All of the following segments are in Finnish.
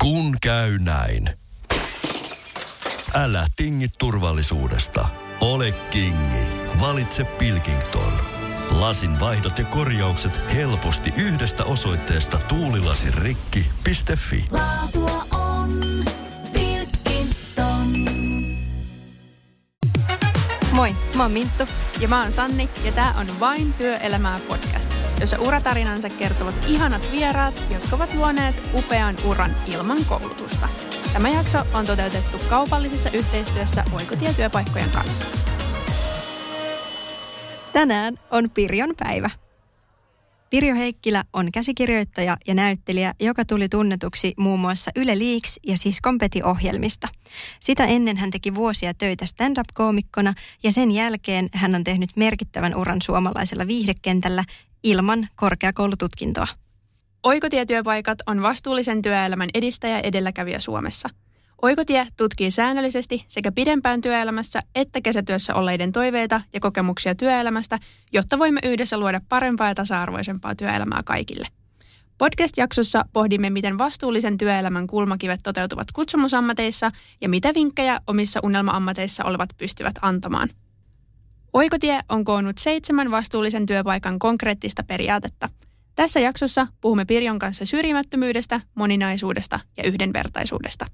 Kun käy näin. Älä tingi turvallisuudesta. Ole kingi. Valitse Pilkington. Lasin vaihdot ja korjaukset helposti yhdestä osoitteesta tuulilasirikki.fi. Laatua on Pilkington. Moi, mä oon Minttu. Ja mä oon Sanni, ja tää on Vain työelämää podcast, jossa uratarinansa kertovat ihanat vieraat, jotka ovat luoneet upean uran ilman koulutusta. Tämä jakso on toteutettu kaupallisessa yhteistyössä Oikotie-työpaikkojen kanssa. Tänään on Pirjon päivä. Pirjo Heikkilä on käsikirjoittaja ja näyttelijä, joka tuli tunnetuksi muun muassa Yle Leaks ja siis Kompeti-ohjelmista. Sitä ennen hän teki vuosia töitä stand-up-koomikkona ja sen jälkeen hän on tehnyt merkittävän uran suomalaisella viihdekentällä ilman korkeakoulututkintoa. Oikotietyöpaikat on vastuullisen työelämän edistäjä edelläkävijä Suomessa. Oikotie tutkii säännöllisesti sekä pidempään työelämässä että kesätyössä olleiden toiveita ja kokemuksia työelämästä, jotta voimme yhdessä luoda parempaa ja tasa-arvoisempaa työelämää kaikille. Podcast-jaksossa pohdimme, miten vastuullisen työelämän kulmakivet toteutuvat kutsumusammateissa ja mitä vinkkejä omissa unelma-ammateissa olevat pystyvät antamaan. Oikotie on koonnut seitsemän vastuullisen työpaikan konkreettista periaatetta. Tässä jaksossa puhumme Pirjon kanssa syrjimättömyydestä, moninaisuudesta ja yhdenvertaisuudesta.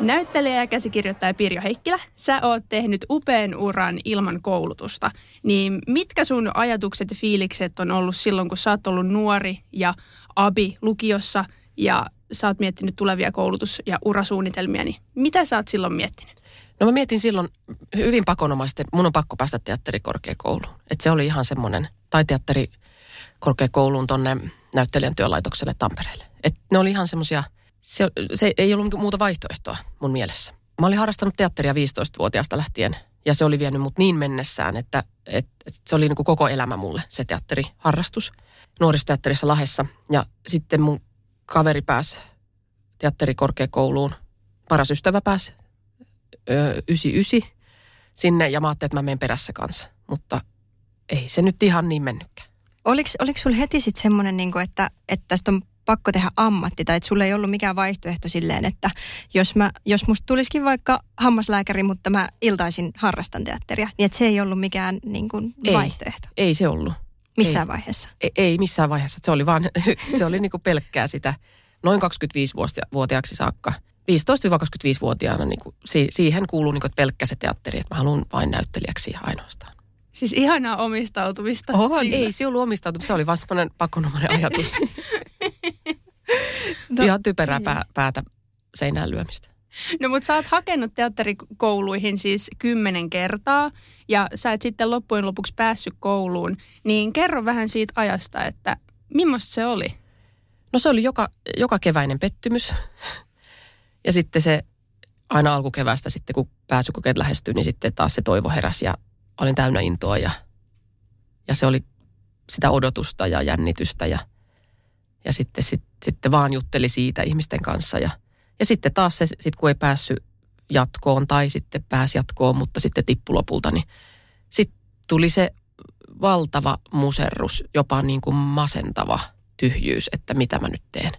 Näyttelijä ja käsikirjoittaja Pirjo Heikkilä, sä oot tehnyt upean uran ilman koulutusta. Niin mitkä sun ajatukset ja fiilikset on ollut silloin, kun sä oot ollut nuori ja abi lukiossa ja sä oot miettinyt tulevia koulutus- ja urasuunnitelmia, niin mitä sä oot silloin miettinyt? No mä mietin silloin hyvin pakonomaisesti, että mun on pakko päästä teatterikorkeakouluun. Että se oli ihan semmoinen, tai teatterikorkeakouluun tonne näyttelijän työlaitokselle Tampereelle. Että ne oli ihan semmoisia, se, se ei ollut muuta vaihtoehtoa mun mielessä. Mä olin harrastanut teatteria 15-vuotiaasta lähtien ja se oli vienyt mut niin mennessään, että, että, että se oli niin kuin koko elämä mulle se teatteriharrastus nuorisoteatterissa Lahessa. Ja sitten mun kaveri pääsi teatterikorkeakouluun, paras ystävä pääsi ö, 99 sinne ja mä ajattelin, että mä menen perässä kanssa. Mutta ei se nyt ihan niin mennytkään. Oliko, oliko sulla heti sitten semmoinen, niin että, että tästä on pakko tehdä ammatti tai että sulla ei ollut mikään vaihtoehto silleen, että jos, mä, jos musta tulisikin vaikka hammaslääkäri, mutta mä iltaisin harrastan teatteria, niin että se ei ollut mikään niin kuin, Ei. vaihtoehto Ei se ollut. missään ei. vaiheessa. Ei, ei missään vaiheessa. Se oli vaan, se oli niinku pelkkää sitä noin 25-vuotiaaksi saakka. 15-25-vuotiaana niinku, si, siihen kuuluu niinku, että pelkkä se teatteri, että mä haluan vain näyttelijäksi ainoastaan. Siis ihanaa omistautumista. On. Ei se ollut omistautumista, se oli vaan semmoinen pakonomainen ajatus. No, Ihan typerää pää, päätä seinään lyömistä. No mutta sä oot hakenut teatterikouluihin siis kymmenen kertaa ja sä et sitten loppujen lopuksi päässyt kouluun. Niin kerro vähän siitä ajasta, että millaista se oli? No se oli joka, joka keväinen pettymys. Ja sitten se aina alkukeväästä sitten, kun pääsykokeet lähestyi, niin sitten taas se toivo heräsi ja olin täynnä intoa ja, ja se oli sitä odotusta ja jännitystä ja, ja sitten, sit, sitten vaan jutteli siitä ihmisten kanssa ja, ja sitten taas se, sit kun ei päässyt jatkoon tai sitten pääsi jatkoon, mutta sitten tippu lopulta, niin sitten tuli se valtava muserrus, jopa niin kuin masentava tyhjyys, että mitä mä nyt teen.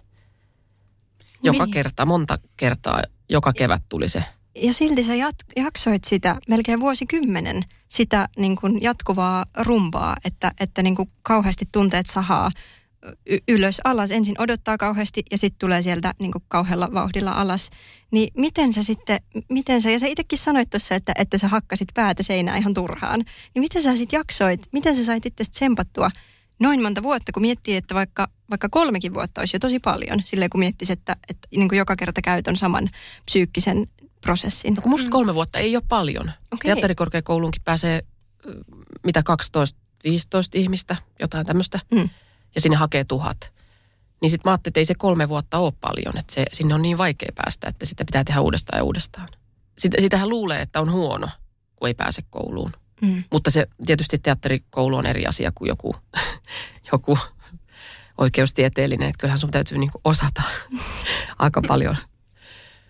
Joka Niin. kerta, monta kertaa, joka kevät tuli se. Ja silti sä jat, jaksoit sitä melkein vuosikymmenen, sitä niin kuin jatkuvaa rumpaa, että, että niin kuin kauheasti tunteet sahaa y- ylös alas. Ensin odottaa kauheasti ja sitten tulee sieltä niin kuin kauhealla vauhdilla alas. Niin miten sä sitten, miten sä, ja sä itsekin sanoit tuossa, että, että sä hakkasit päätä seinään ihan turhaan. Niin miten sä sitten jaksoit, miten sä sait itse tsempattua noin monta vuotta, kun miettii, että vaikka, vaikka kolmekin vuotta olisi jo tosi paljon, silleen kun miettisi, että, että niin kuin joka kerta käyt on saman psyykkisen prosessin. No kun musta kolme vuotta ei ole paljon. Okei. Teatterikorkeakouluunkin pääsee mitä 12, 15 ihmistä, jotain tämmöistä. Mm. Ja sinne hakee tuhat. Niin sitten mä ajattelin, että ei se kolme vuotta ole paljon. Että se, sinne on niin vaikea päästä, että sitä pitää tehdä uudestaan ja uudestaan. Sitä, sitähän luulee, että on huono, kun ei pääse kouluun. Mm. Mutta se tietysti teatterikoulu on eri asia kuin joku, joku oikeustieteellinen. Että kyllähän sun täytyy niinku osata aika paljon.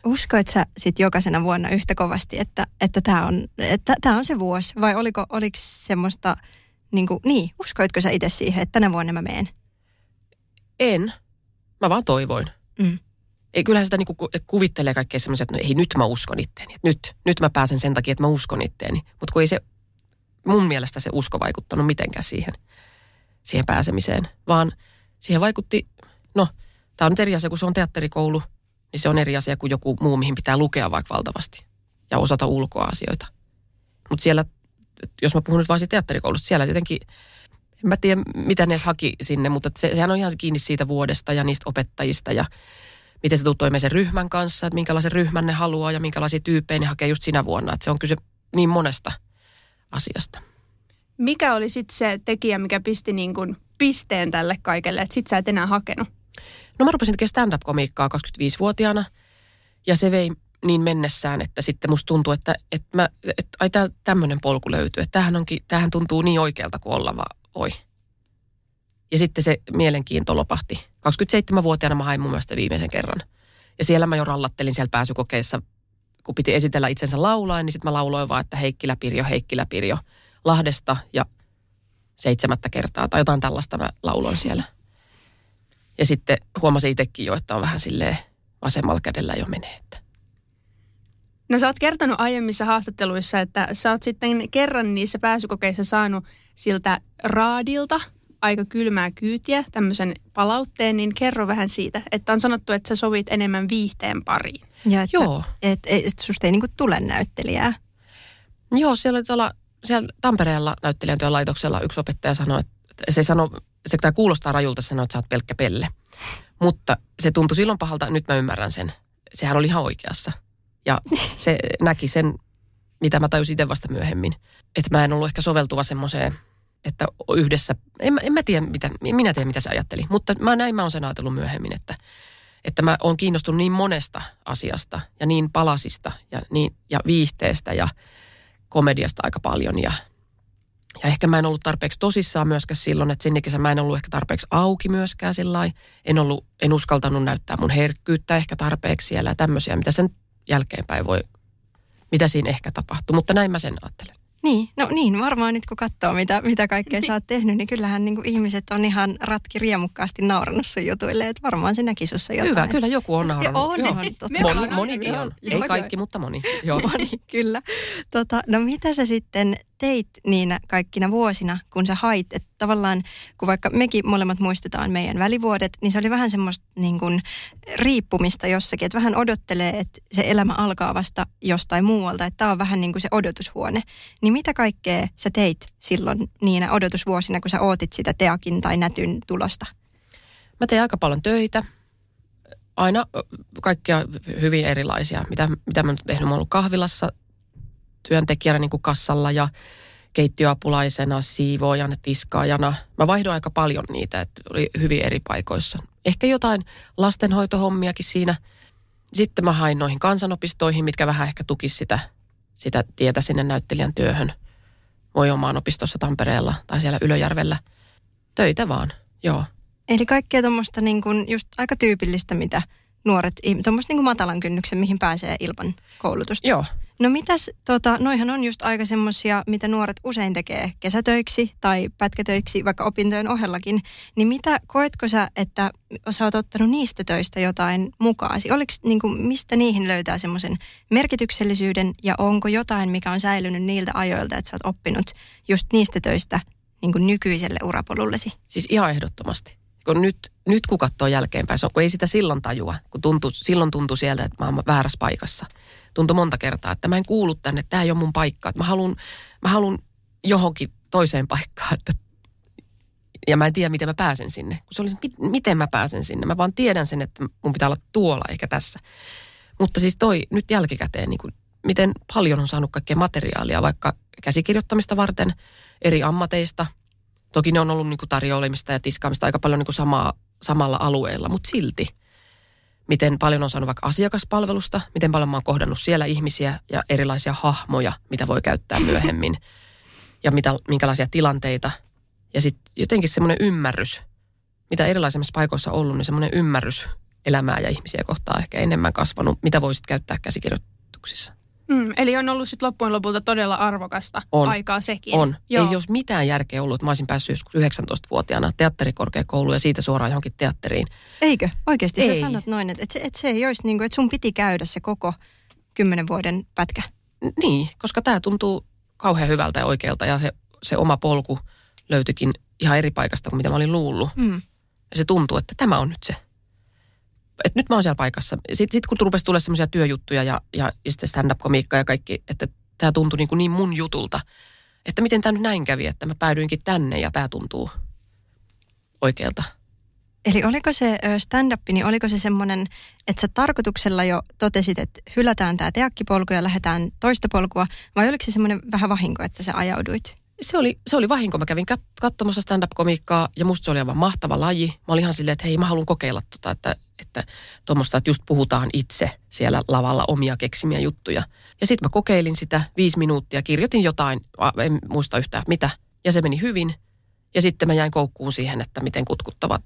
Uskoit sä sit jokaisena vuonna yhtä kovasti, että että tämä on, että tää on se vuosi? Vai oliko, oliko semmoista, niin, kuin, niin uskoitko sä itse siihen, että tänä vuonna mä meen? En. Mä vaan toivoin. Mm. Ei, kyllähän sitä niinku ku- kuvittelee kaikkea semmoisia, että no ei nyt mä uskon itteeni. Että nyt, nyt mä pääsen sen takia, että mä uskon itteeni. Mutta kun ei se, mun mielestä se usko vaikuttanut mitenkään siihen, siihen pääsemiseen. Vaan siihen vaikutti, no tämä on eri asia, kun se on teatterikoulu, niin se on eri asia kuin joku muu, mihin pitää lukea vaikka valtavasti ja osata ulkoa asioita. Mutta siellä, jos mä puhun nyt vain siitä teatterikoulusta, siellä jotenkin, en mä tiedä mitä ne edes haki sinne, mutta se, sehän on ihan kiinni siitä vuodesta ja niistä opettajista ja miten se toimeen sen ryhmän kanssa, että minkälaisen ryhmän ne haluaa ja minkälaisia tyyppejä ne hakee just sinä vuonna. Että se on kyse niin monesta asiasta. Mikä oli sitten se tekijä, mikä pisti niin kuin pisteen tälle kaikelle, että sit sä et enää hakenut? No mä rupesin tekemään stand-up-komiikkaa 25-vuotiaana ja se vei niin mennessään, että sitten musta tuntuu, että, että, mä, että ai tää, tämmöinen polku löytyy. Että tämähän, onkin, tämähän tuntuu niin oikealta kuin olla vaan oi. Ja sitten se mielenkiinto lopahti. 27-vuotiaana mä hain mun mielestä viimeisen kerran. Ja siellä mä jo rallattelin siellä pääsykokeissa, kun piti esitellä itsensä laulaen, niin sitten mä lauloin vaan, että Heikkilä Pirjo, Heikkilä Pirjo. Lahdesta ja seitsemättä kertaa tai jotain tällaista mä lauloin siellä. Ja sitten huomasin itsekin jo, että on vähän silleen vasemmalla kädellä jo menee. Että. No sä oot kertonut aiemmissa haastatteluissa, että sä oot sitten kerran niissä pääsykokeissa saanut siltä raadilta aika kylmää kyytiä, tämmöisen palautteen, niin kerro vähän siitä, että on sanottu, että sä sovit enemmän viihteen pariin. Ja että, Joo. Et, et, et susta ei niinku tule näyttelijää. Joo, siellä oli tuolla, siellä Tampereella näyttelijän laitoksella yksi opettaja sanoi, että se sanoi, se tämä kuulostaa rajulta sanoa, että sä oot pelkkä pelle. Mutta se tuntui silloin pahalta, nyt mä ymmärrän sen. Sehän oli ihan oikeassa. Ja se näki sen, mitä mä tajusin itse vasta myöhemmin. Että mä en ollut ehkä soveltuva semmoiseen, että yhdessä, en, en mä tiedä, mitä, minä tiedän mitä se ajatteli. Mutta mä näin mä oon sen ajatellut myöhemmin, että, että mä oon kiinnostunut niin monesta asiasta ja niin palasista ja, niin, ja viihteestä ja komediasta aika paljon ja ja ehkä mä en ollut tarpeeksi tosissaan myöskään silloin, että sinne kesä mä en ollut ehkä tarpeeksi auki myöskään sillä. En, ollut, en uskaltanut näyttää mun herkkyyttä ehkä tarpeeksi siellä ja tämmöisiä, mitä sen jälkeenpäin voi, mitä siinä ehkä tapahtuu. Mutta näin mä sen ajattelen. Niin, no niin, varmaan nyt kun katsoo, mitä, mitä kaikkea sä oot tehnyt, niin kyllähän niin ihmiset on ihan ratki riemukkaasti naurannut sun jutuille, että varmaan se näki sussa jotain. Hyvä, kyllä joku on naurannut. On, Joo. on, totta Moni, monikin on. Joo, Ei kaikki, joo. mutta moni. Joo. Moni, kyllä. Tota, no mitä sä sitten teit niinä kaikkina vuosina, kun sä hait? Että tavallaan, kun vaikka mekin molemmat muistetaan meidän välivuodet, niin se oli vähän semmoista niin kuin riippumista jossakin, että vähän odottelee, että se elämä alkaa vasta jostain muualta, että tämä on vähän niin kuin se odotushuone. Niin mitä kaikkea sä teit silloin niinä odotusvuosina, kun sä ootit sitä teakin tai nätyn tulosta? Mä tein aika paljon töitä. Aina kaikkia hyvin erilaisia. Mitä, mitä mä oon tehnyt? Mä oon ollut kahvilassa työntekijänä niin kuin kassalla ja keittiöapulaisena, siivoojana, tiskaajana. Mä vaihdoin aika paljon niitä, että oli hyvin eri paikoissa. Ehkä jotain lastenhoitohommiakin siinä. Sitten mä hain noihin kansanopistoihin, mitkä vähän ehkä tukis sitä, sitä tietä sinne näyttelijän työhön. Voi omaan opistossa Tampereella tai siellä Ylöjärvellä. Töitä vaan, joo. Eli kaikkea tuommoista niin kuin just aika tyypillistä, mitä nuoret, tuommoista niin kuin matalan kynnyksen, mihin pääsee ilman koulutusta. Joo, No mitäs, tota, noihan on just aika semmosia, mitä nuoret usein tekee kesätöiksi tai pätkätöiksi, vaikka opintojen ohellakin. Niin mitä, koetko sä, että sä oot ottanut niistä töistä jotain mukaasi? Oliko, niin kuin, mistä niihin löytää semmoisen merkityksellisyyden ja onko jotain, mikä on säilynyt niiltä ajoilta, että sä oot oppinut just niistä töistä niin kuin nykyiselle urapolullesi? Siis ihan ehdottomasti. Kun nyt, nyt kun katsoo jälkeenpäin, se on, kun ei sitä silloin tajua, kun tuntuu, silloin tuntui sieltä, että mä oon väärässä paikassa. Tuntui monta kertaa, että mä en kuulu tänne, tämä ei ole mun paikka. Että mä haluan mä haluan johonkin toiseen paikkaan. Että, ja mä en tiedä, miten mä pääsen sinne. Kun se oli, mit, miten mä pääsen sinne. Mä vaan tiedän sen, että mun pitää olla tuolla eikä tässä. Mutta siis toi nyt jälkikäteen, niin kuin, miten paljon on saanut kaikkea materiaalia, vaikka käsikirjoittamista varten eri ammateista – Toki ne on ollut niin kuin tarjoilemista ja tiskaamista aika paljon niin kuin samaa, samalla alueella, mutta silti. Miten paljon on saanut vaikka asiakaspalvelusta, miten paljon mä oon kohdannut siellä ihmisiä ja erilaisia hahmoja, mitä voi käyttää myöhemmin. Ja mitä, minkälaisia tilanteita. Ja sitten jotenkin semmoinen ymmärrys, mitä erilaisemmissa paikoissa on ollut, niin semmoinen ymmärrys elämää ja ihmisiä kohtaa ehkä enemmän kasvanut, mitä voisit käyttää käsikirjoituksissa. Mm, eli on ollut sitten loppujen lopulta todella arvokasta On. aikaa sekin. On. Joo. Ei se olisi mitään järkeä ollut, että mä olisin päässyt joskus 19-vuotiaana teatterikorkeakouluun ja siitä suoraan johonkin teatteriin. Eikö? Oikeasti Ei. sä sanot noin, että, että, se, että se ei olisi niin kuin, että sun piti käydä se koko kymmenen vuoden pätkä. Niin, koska tämä tuntuu kauhean hyvältä ja oikealta ja se, se oma polku löytyikin ihan eri paikasta kuin mitä mä olin luullut. Mm. Ja se tuntuu, että tämä on nyt se. Että nyt mä oon siellä paikassa. Sitten sit kun rupesi tulla semmoisia työjuttuja ja, ja, ja sitten stand-up-komiikkaa ja kaikki, että tämä tuntui niin, kuin niin mun jutulta. Että miten tämä nyt näin kävi, että mä päädyinkin tänne ja tämä tuntuu oikealta. Eli oliko se stand-up, niin oliko se semmoinen, että sä tarkoituksella jo totesit, että hylätään tämä teakkipolku ja lähdetään toista polkua, vai oliko se semmoinen vähän vahinko, että sä ajauduit? Se oli, se oli vahinko. Mä kävin kat- katsomassa stand-up-komiikkaa ja musta se oli aivan mahtava laji. Mä olin ihan silleen, että hei mä haluan kokeilla tota, että, että tuommoista, että just puhutaan itse siellä lavalla omia keksimiä juttuja. Ja sitten mä kokeilin sitä viisi minuuttia, kirjoitin jotain, en muista yhtään mitä. Ja se meni hyvin. Ja sitten mä jäin koukkuun siihen, että miten kutkuttava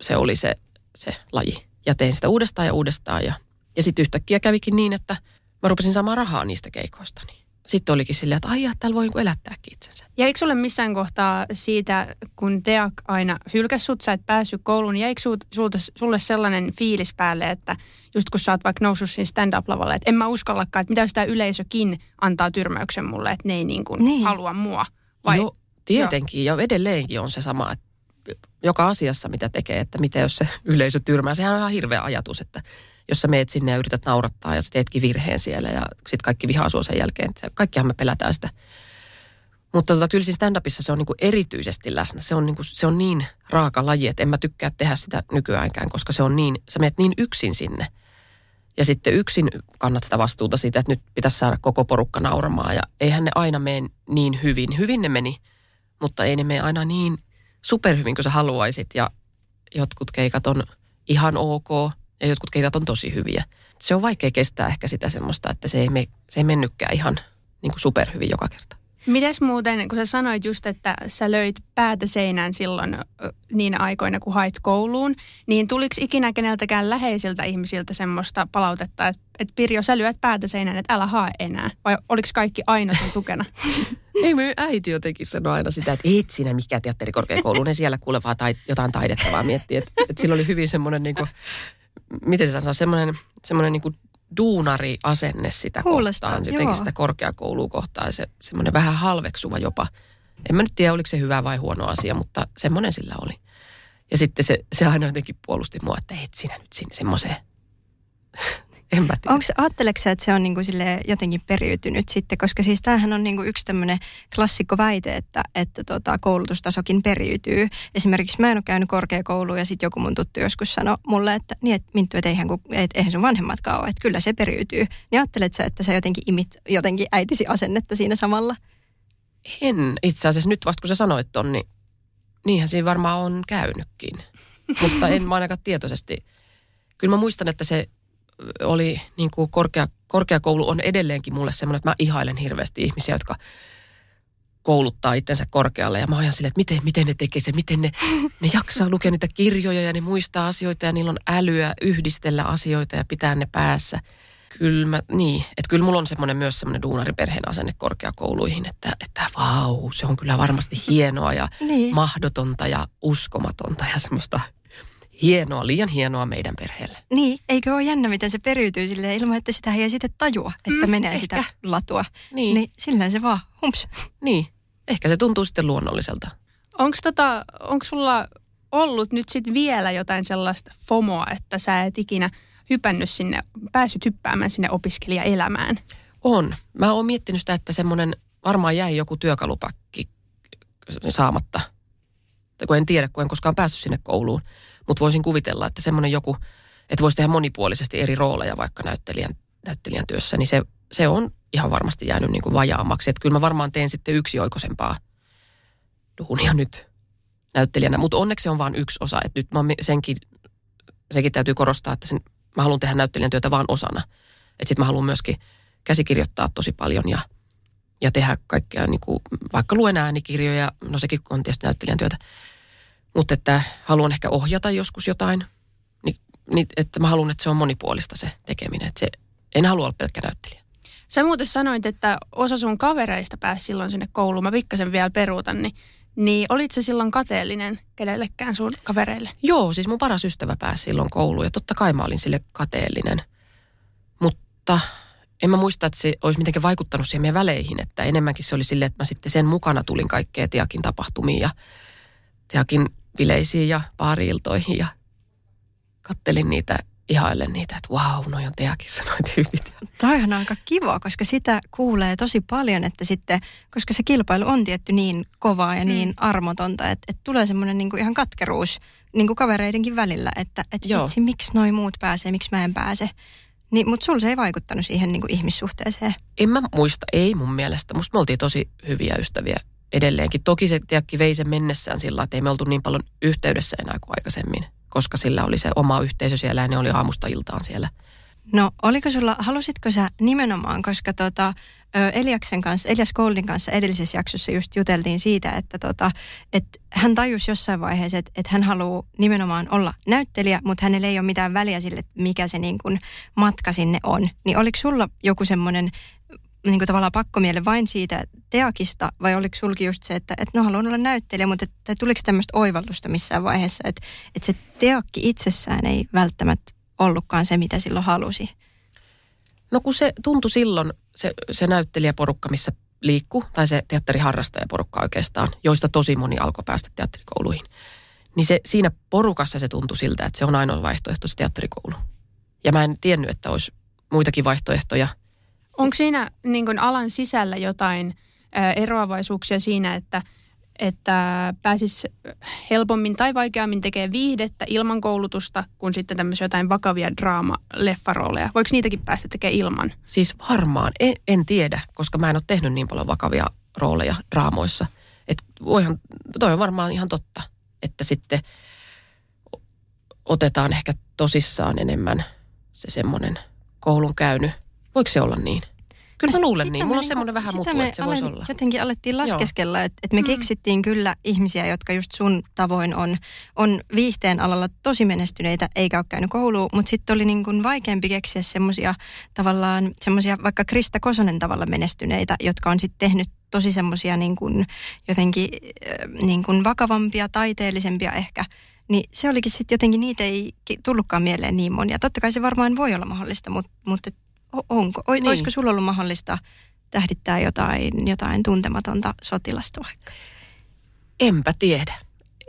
se oli se, se laji. Ja tein sitä uudestaan ja uudestaan. Ja, ja sitten yhtäkkiä kävikin niin, että mä rupesin saamaan rahaa niistä keikoista. Sitten olikin silleen, että ai jaa, täällä voi niinku elättääkin itsensä. Jäikö sulle missään kohtaa siitä, kun Teak aina hylkäs sut, sä et päässyt kouluun, niin jäikö sulta, sulta, sulle sellainen fiilis päälle, että just kun sä oot vaikka noussut siinä stand-up-lavalle, että en mä uskallakaan, että mitä jos tämä yleisökin antaa tyrmäyksen mulle, että ne ei niin kuin Niin. halua mua. Vai? Vai? Joo, tietenkin. Ja edelleenkin on se sama, että joka asiassa mitä tekee, että mitä jos se yleisö tyrmää. Sehän on ihan hirveä ajatus, että jos sä meet sinne ja yrität naurattaa ja sä teetkin virheen siellä ja sitten kaikki vihaa sua sen jälkeen. Kaikkihan me pelätään sitä. Mutta tota, kyllä siinä stand-upissa se on niinku erityisesti läsnä. Se on, niinku, se on niin raaka laji, että en mä tykkää tehdä sitä nykyäänkään, koska se on niin, sä menet niin yksin sinne. Ja sitten yksin kannat sitä vastuuta siitä, että nyt pitäisi saada koko porukka nauramaan. Ja eihän ne aina mene niin hyvin. Hyvin ne meni, mutta ei ne mene aina niin superhyvin kuin sä haluaisit. Ja jotkut keikat on ihan ok ja jotkut keikat on tosi hyviä. Se on vaikea kestää ehkä sitä semmoista, että se ei, me, se ei mennytkään ihan niin kuin superhyvin joka kerta. Mites muuten, kun sä sanoit just, että sä löit päätä seinään silloin niin aikoina, kun hait kouluun, niin tuliko ikinä keneltäkään läheisiltä ihmisiltä semmoista palautetta, että, että Pirjo, sä lyöt päätä seinään, että älä hae enää? Vai oliko kaikki aina sun tukena? Ei me äiti jotenkin sanoi aina sitä, että et sinä mikään teatterikorkeakouluun, ne siellä kuule vaan tai, jotain taidetta vaan miettii. Että, että sillä oli hyvin semmoinen, niin kuin, miten se sanoo, semmoinen, semmoinen niin duunari-asenne sitä Kuulostaa, kohtaan, jotenkin joo. sitä korkeakoulua kohtaan se, semmoinen vähän halveksuva jopa. En mä nyt tiedä, oliko se hyvä vai huono asia, mutta semmoinen sillä oli. Ja sitten se, se aina jotenkin puolusti mua, että et sinä nyt sinne semmoiseen. En mä tiedä. Onko, ajatteleksä, sä, että se on niin kuin sille jotenkin periytynyt sitten, koska siis tämähän on niin kuin yksi tämmöinen klassikko väite, että, että tota, koulutustasokin periytyy. Esimerkiksi mä en ole käynyt korkeakouluun ja sitten joku mun tuttu joskus sanoi mulle, että, niin, että Minttu, että eihän, kun, et, eihän sun vanhemmatkaan ole, että kyllä se periytyy. Niin ajattelet sä, että sä jotenkin imit jotenkin äitisi asennetta siinä samalla? En itse asiassa nyt vasta kun sä sanoit ton, niin niinhän siinä varmaan on käynytkin. Mutta en mä ainakaan tietoisesti. Kyllä mä muistan, että se oli niin kuin korkea, korkeakoulu on edelleenkin mulle semmoinen, että mä ihailen hirveästi ihmisiä, jotka kouluttaa itsensä korkealle. Ja mä oon ihan silleen, että miten, miten ne tekee se, miten ne, ne jaksaa lukea niitä kirjoja ja ne muistaa asioita ja niillä on älyä yhdistellä asioita ja pitää ne päässä. Kyllä mä, niin, että kyllä mulla on semmoinen myös semmoinen duunariperheen asenne korkeakouluihin, että, että vau, se on kyllä varmasti hienoa ja Niin. mahdotonta ja uskomatonta ja semmoista hienoa, liian hienoa meidän perheelle. Niin, eikö ole jännä, miten se periytyy silleen ilman, että sitä ei sitten tajua, että Mm, menee ehkä. sitä latua. Niin. niin silleen se vaan, humps. Niin, ehkä se tuntuu sitten luonnolliselta. Onko tota, onks sulla ollut nyt sitten vielä jotain sellaista FOMOa, että sä et ikinä hypännyt sinne, päässyt hyppäämään sinne opiskelijaelämään? On. Mä oon miettinyt sitä, että semmoinen varmaan jäi joku työkalupakki saamatta. Tai kun en tiedä, kun en koskaan päässyt sinne kouluun. Mutta voisin kuvitella, että semmoinen joku, että voisi tehdä monipuolisesti eri rooleja vaikka näyttelijän, näyttelijän työssä, niin se, se on ihan varmasti jäänyt niin kuin vajaammaksi. Että kyllä mä varmaan teen sitten yksi oikoisempaa duunia nyt näyttelijänä. Mutta onneksi se on vain yksi osa. Että nyt mä senkin, sekin täytyy korostaa, että sen, mä haluan tehdä näyttelijän työtä vaan osana. Että sitten mä haluan myöskin käsikirjoittaa tosi paljon ja, ja tehdä kaikkea, niin kuin, vaikka luen äänikirjoja, no sekin on tietysti näyttelijän työtä. Mutta että haluan ehkä ohjata joskus jotain, niin, niin että mä haluan, että se on monipuolista se tekeminen. Että se, en halua olla pelkkä näyttelijä. Sä muuten sanoit, että osa sun kavereista pääsi silloin sinne kouluun. Mä pikkasen vielä peruutan, niin, niin olit se silloin kateellinen kenellekään sun kavereille? Joo, siis mun paras ystävä pääsi silloin kouluun ja totta kai mä olin sille kateellinen. Mutta en mä muista, että se olisi mitenkään vaikuttanut siihen meidän väleihin, että enemmänkin se oli silleen, että mä sitten sen mukana tulin kaikkea Tiakin tapahtumiin ja Tiakin bileisiin ja baariiltoihin ja kattelin niitä, ihailen niitä, että vau, wow, noi on Tiakissa noin tyypit. Toihan on aika kiva, koska sitä kuulee tosi paljon, että sitten, koska se kilpailu on tietty niin kovaa ja niin armotonta, että, että tulee semmoinen niin kuin ihan katkeruus niin kuin kavereidenkin välillä, että, että Joo. vitsi, miksi noi muut pääsee, miksi mä en pääse. Niin, mutta sulla se ei vaikuttanut siihen niin kuin ihmissuhteeseen. En mä muista, ei mun mielestä. Musta me oltiin tosi hyviä ystäviä edelleenkin. Toki se Tiakki vei sen mennessään sillä, että ei me oltu niin paljon yhteydessä enää kuin aikaisemmin, koska sillä oli se oma yhteisö siellä ja ne oli aamusta iltaan siellä. No oliko sulla, halusitko sä nimenomaan, koska tota, Eliaksen kanssa, Elias Goldin kanssa edellisessä jaksossa just juteltiin siitä, että tota, et hän tajusi jossain vaiheessa, että, että hän haluaa nimenomaan olla näyttelijä, mutta hänellä ei ole mitään väliä sille, mikä se niin kuin matka sinne on. Niin oliko sulla joku semmoinen niin tavallaan pakkomielle vain siitä teakista, vai oliko sulki just se, että, että no haluan olla näyttelijä, mutta että, tuliko tämmöistä oivallusta missään vaiheessa, että, että se teakki itsessään ei välttämättä ollutkaan se, mitä silloin halusi? No kun se tuntui silloin, se, se näyttelijäporukka, missä liikkuu, tai se teatteriharrastajaporukka oikeastaan, joista tosi moni alkoi päästä teatterikouluihin, niin se, siinä porukassa se tuntui siltä, että se on ainoa vaihtoehto se teatterikoulu. Ja mä en tiennyt, että olisi muitakin vaihtoehtoja. Onko siinä niin alan sisällä jotain eroavaisuuksia siinä, että, että pääsis helpommin tai vaikeammin tekemään viihdettä ilman koulutusta, kuin sitten tämmöisiä jotain vakavia draama-leffarooleja? Voiko niitäkin päästä tekemään ilman? Siis varmaan, en, en tiedä, koska mä en ole tehnyt niin paljon vakavia rooleja draamoissa. Että voihan, toi on varmaan ihan totta, että sitten otetaan ehkä tosissaan enemmän se semmoinen koulun käynyt. Voiko se olla niin? Kyllä mä luulen niin. Mulla on niinku- semmoinen vähän mutu, että se voisi olla. Jotenkin alettiin laskeskella, että, että me Mm. keksittiin kyllä ihmisiä, jotka just sun tavoin on, on viihteen alalla tosi menestyneitä, eikä ole käynyt kouluun, mutta sitten oli niin kuin vaikeampi keksiä semmoisia tavallaan, semmoisia vaikka Krista Kosonen tavalla menestyneitä, jotka on sitten tehnyt tosi semmoisia niin kuin jotenkin niin kuin vakavampia, taiteellisempia ehkä. Niin se olikin sitten jotenkin, niitä ei tullutkaan mieleen niin monia. Totta kai se varmaan voi olla mahdollista, mutta, mutta onko, o, Niin. olisiko sulla ollut mahdollista tähdittää jotain, jotain tuntematonta sotilasta vaikka? Enpä tiedä.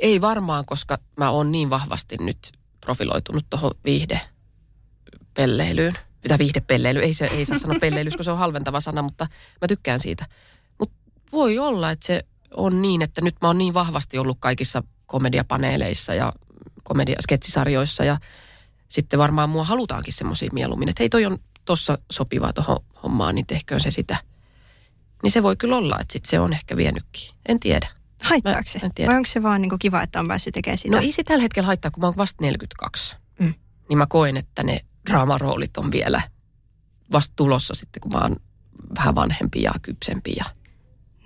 Ei varmaan, koska mä oon niin vahvasti nyt profiloitunut tuohon viihdepelleilyyn. Mitä viihdepelleily, ei, se, ei saa sanoa pelleily, koska se on halventava sana, mutta mä tykkään siitä. Mutta voi olla, että se on niin, että nyt mä oon niin vahvasti ollut kaikissa komediapaneeleissa ja komediasketsisarjoissa ja sitten varmaan mua halutaankin semmoisia mieluummin, että hei toi on tossa sopivaa tuohon hommaan, niin tehköön se sitä. Niin se voi kyllä olla, että sit se on ehkä vienytkin. En tiedä. Haittaako se? en tiedä. Vai onko se vaan niin kuin kiva, että on päässyt tekemään sitä? No ei se tällä hetkellä haittaa, kun mä oon vasta 42. Mm. Niin mä koen, että ne draamaroolit on vielä vasta tulossa sitten, kun mä oon vähän vanhempi ja kypsempi. Ja...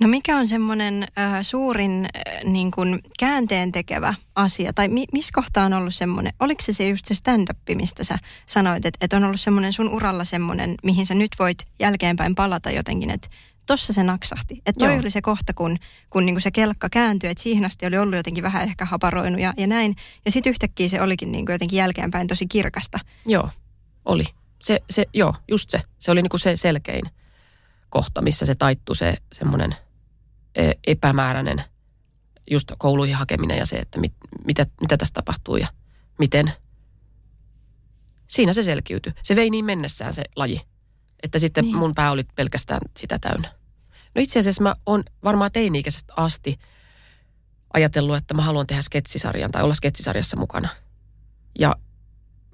No mikä on semmoinen äh, suurin äh, niin kuin käänteen tekevä asia? Tai mi- missä kohtaa on ollut semmoinen, oliko se se just se stand-up, mistä sä sanoit, että, että on ollut semmoinen sun uralla semmoinen, mihin sä nyt voit jälkeenpäin palata jotenkin, että tossa se naksahti. Että toi Joo. oli se kohta, kun, kun niin kuin se kelkka kääntyi, että siihen asti oli ollut jotenkin vähän ehkä haparoinut ja, ja näin. Ja sitten yhtäkkiä se olikin niin kuin jotenkin jälkeenpäin tosi kirkasta. Joo, oli. Se, se, joo, just se. Se oli niinku se selkein kohta, missä se taittui se semmoinen epämääräinen just kouluihin hakeminen ja se, että mit, mitä, mitä tässä tapahtuu ja miten. Siinä se selkiytyi. Se vei niin mennessään se laji, että sitten Niin. mun pää oli pelkästään sitä täynnä. No itse asiassa mä oon varmaan teini-ikäisestä asti ajatellut, että mä haluan tehdä sketsisarjan tai olla sketsisarjassa mukana. Ja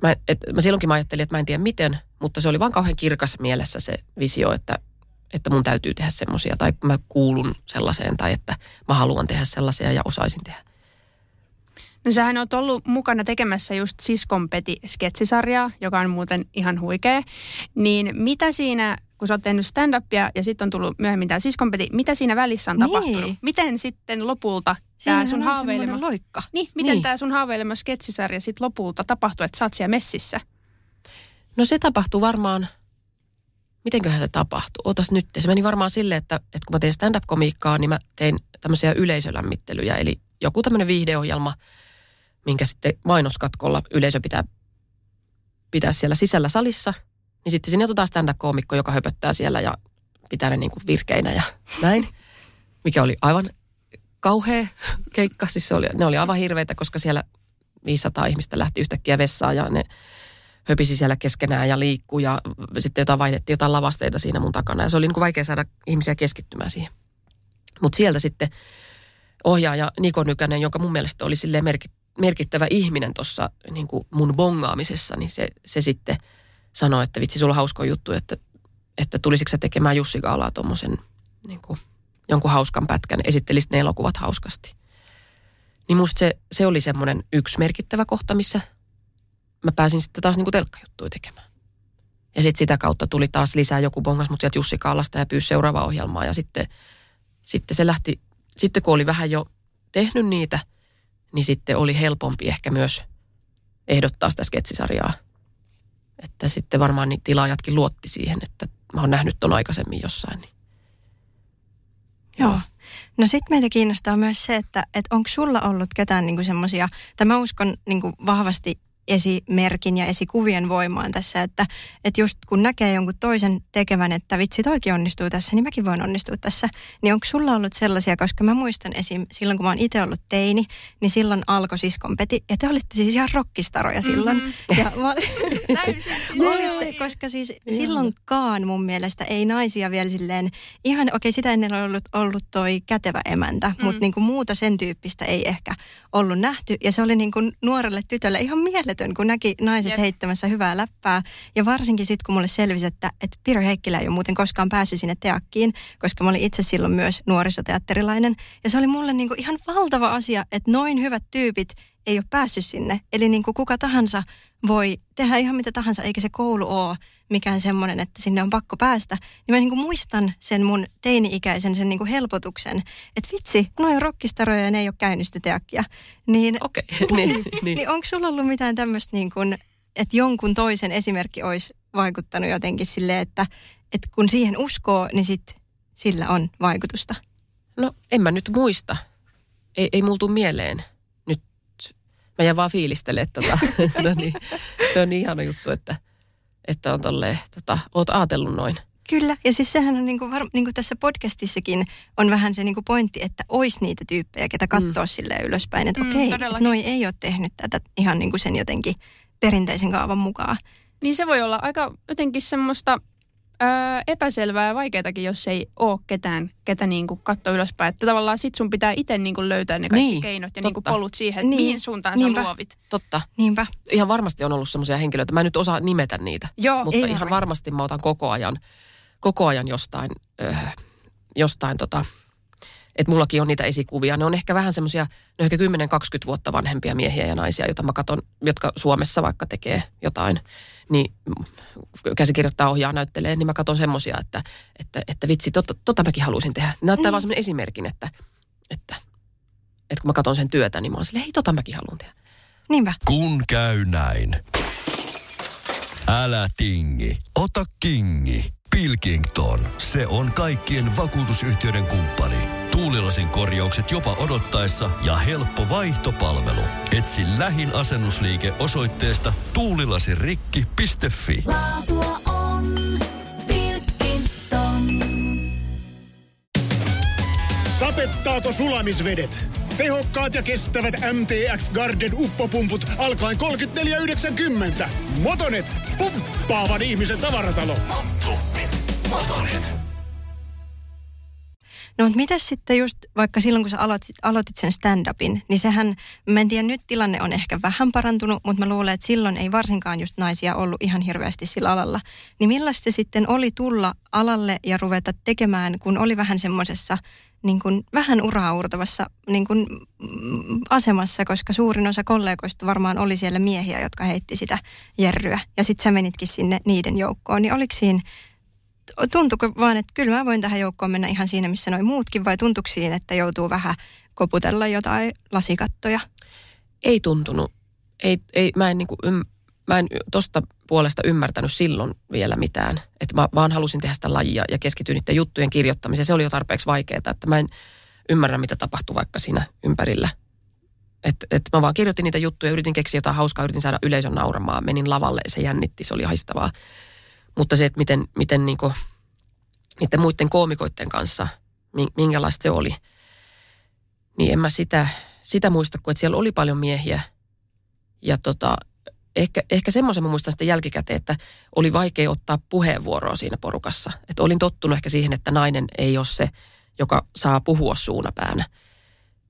mä, et, mä silloinkin mä ajattelin, että mä en tiedä miten, mutta se oli vaan kauhean kirkas mielessä se visio, että, että mun täytyy tehdä semmoisia tai mä kuulun sellaiseen tai että mä haluan tehdä sellaisia ja osaisin tehdä. No sähän oot ollut mukana tekemässä just Siskonpeti-sketsisarjaa, joka on muuten ihan huikea. Niin mitä siinä, kun sä oot tehnyt stand-upia ja sitten on tullut myöhemmin tämä Siskonpeti, mitä siinä välissä on Niin. tapahtunut? Miten sitten lopulta tämä sun on haaveilema... loikka. Niin, miten Niin. tämä sun haaveilema sketsisarja sitten lopulta tapahtui, että sä oot siellä messissä? No se tapahtui varmaan mitenköhän se tapahtui? Otas nyt. Se meni varmaan silleen, että, että kun mä tein stand-up-komiikkaa, niin mä tein tämmöisiä yleisölämmittelyjä. Eli joku tämmöinen viihdeohjelma, minkä sitten mainoskatkolla yleisö pitää pitää siellä sisällä salissa. Niin sitten sinne otetaan stand-up-koomikko, joka höpöttää siellä ja pitää ne niin kuin virkeinä ja näin. Mikä oli aivan kauhea keikka. Siis se oli, ne oli aivan hirveitä, koska siellä 500 ihmistä lähti yhtäkkiä vessaan ja ne höpisi siellä keskenään ja liikkuu ja sitten jotain vaihdettiin jotain lavasteita siinä mun takana. Ja se oli niin kuin vaikea saada ihmisiä keskittymään siihen. Mutta sieltä sitten ohjaaja Niko Nykänen, joka mun mielestä oli merkit, merkittävä ihminen tuossa niin mun bongaamisessa, niin se, se sitten sanoi, että vitsi, sulla on hausko juttu, että, että tulisiko sä tekemään Jussi Gaalaa tuommoisen niin jonkun hauskan pätkän, esittelisit ne elokuvat hauskasti. Niin musta se, se oli semmoinen yksi merkittävä kohta, missä mä pääsin sitten taas niin telkkajuttuja tekemään. Ja sitten sitä kautta tuli taas lisää joku bongas mut sieltä Jussi Kaalasta ja pyysi seuraavaa ohjelmaa. Ja sitten, sitten se lähti, sitten kun oli vähän jo tehnyt niitä, niin sitten oli helpompi ehkä myös ehdottaa sitä sketsisarjaa. Että sitten varmaan niin tilaajatkin luotti siihen, että mä oon nähnyt ton aikaisemmin jossain. Niin. Joo. No sitten meitä kiinnostaa myös se, että, että onko sulla ollut ketään niinku semmoisia, tai mä uskon niinku vahvasti esimerkin ja esikuvien voimaan tässä, että, että just kun näkee jonkun toisen tekevän, että vitsi toikin onnistuu tässä, niin mäkin voin onnistua tässä. Niin onko sulla ollut sellaisia, koska mä muistan esim. silloin kun mä oon itse ollut teini, niin silloin alkoi siskon Peti, ja te olitte siis ihan rockistaroja silloin. Mm-hmm. Ja mä, olitte, koska siis silloinkaan mun mielestä ei naisia vielä silleen, ihan okei okay, sitä ennen on ollut, ollut toi kätevä emäntä, mm. mutta niinku muuta sen tyyppistä ei ehkä ollut nähty. Ja se oli niinku nuorelle tytölle ihan mieletön mieletön, kun näki naiset Jep. heittämässä hyvää läppää. Ja varsinkin sitten, kun mulle selvisi, että, että Piro Heikkilä ei ole muuten koskaan päässyt sinne teakkiin, koska mä olin itse silloin myös nuorisoteatterilainen. Ja se oli mulle niinku ihan valtava asia, että noin hyvät tyypit ei ole päässyt sinne. Eli niin kuin kuka tahansa voi tehdä ihan mitä tahansa, eikä se koulu ole mikään semmoinen, että sinne on pakko päästä. Niin mä niin kuin muistan sen mun teini-ikäisen sen niin kuin helpotuksen, että vitsi, noin rockistaroja ja ne ei ole käynyt sitä teakkia. Niin, okay. niin, niin, niin. niin onko sulla ollut mitään tämmöistä, niin kuin, että jonkun toisen esimerkki olisi vaikuttanut jotenkin sille, että, että kun siihen uskoo, niin sit sillä on vaikutusta? No en mä nyt muista. Ei, ei multu mieleen mä jään vaan fiilistelemaan tota. no niin, se on niin ihana juttu, että, että on tolleen, tota, oot ajatellut noin. Kyllä, ja siis sehän on niinku, var, niinku tässä podcastissakin on vähän se niinku pointti, että olisi niitä tyyppejä, ketä katsoo mm. silleen ylöspäin, että mm, okei, okay, noi ei ole tehnyt tätä ihan niinku sen jotenkin perinteisen kaavan mukaan. Niin se voi olla aika jotenkin semmoista öö, epäselvää ja vaikeatakin, jos ei ole ketään, ketä niin kuin katsoo ylöspäin. Että tavallaan sit sun pitää itse niin kuin löytää ne kaikki niin, keinot ja niin kuin polut siihen, että niin. mihin suuntaan Niinpä. sä luovit. Totta. Niinpä. Ihan varmasti on ollut sellaisia henkilöitä. Mä en nyt osaa nimetä niitä, Joo, mutta ihan varmasti mä otan koko ajan, koko ajan jostain, öö, jostain tota, että mullakin on niitä esikuvia. Ne on ehkä vähän semmoisia, ne on ehkä 10-20 vuotta vanhempia miehiä ja naisia, joita mä katson, jotka Suomessa vaikka tekee jotain, niin käsikirjoittaa, ohjaa, näyttelee, niin mä katson semmoisia, että, että, että vitsi, tota, tota mäkin haluaisin tehdä. Näyttää niin. vaan semmoinen esimerkin, että, että, että kun mä katson sen työtä, niin mä oon silleen, hei, tota mäkin haluan tehdä. Niinpä. Kun käy näin. Älä tingi, ota kingi. Pilkington, se on kaikkien vakuutusyhtiöiden kumppani. Tuulilasin korjaukset jopa odottaessa ja helppo vaihtopalvelu. Etsi lähin asennusliike osoitteesta tuulilasirikki.fi. Laatua on Pilkington. Sapettaako sulamisvedet? Tehokkaat ja kestävät MTX Garden uppopumput alkaen 34,90. Motonet, pumppaavan ihmisen tavaratalo. Motonet. No mutta miten sitten just vaikka silloin, kun sä aloitit, aloitit sen stand-upin, niin sehän, mä en tiedä, nyt tilanne on ehkä vähän parantunut, mutta mä luulen, että silloin ei varsinkaan just naisia ollut ihan hirveästi sillä alalla. Niin millaista sitten oli tulla alalle ja ruveta tekemään, kun oli vähän semmoisessa niin kuin vähän uraa uurtavassa niin kuin, mm, asemassa, koska suurin osa kollegoista varmaan oli siellä miehiä, jotka heitti sitä jerryä. Ja sitten sä menitkin sinne niiden joukkoon. Niin oliko siinä tuntuuko vaan, että kyllä mä voin tähän joukkoon mennä ihan siinä, missä noin muutkin, vai tuntuuko siinä, että joutuu vähän koputella jotain lasikattoja? Ei tuntunut. Ei, ei, mä, en niinku, mä en tosta puolesta ymmärtänyt silloin vielä mitään. Että mä vaan halusin tehdä sitä lajia ja keskityin niiden juttujen kirjoittamiseen. Se oli jo tarpeeksi vaikeaa, että mä en ymmärrä, mitä tapahtuu vaikka siinä ympärillä. Että et mä vaan kirjoitin niitä juttuja, yritin keksiä jotain hauskaa, yritin saada yleisön nauramaan. Menin lavalle, se jännitti, se oli haistavaa. Mutta se, että miten, miten niinku, niiden muiden koomikoiden kanssa, mi- minkälaista se oli, niin en mä sitä, sitä muista, kun että siellä oli paljon miehiä. Ja tota, ehkä, ehkä semmoisen mä muistan sitten jälkikäteen, että oli vaikea ottaa puheenvuoroa siinä porukassa. Että olin tottunut ehkä siihen, että nainen ei ole se, joka saa puhua suunapäänä.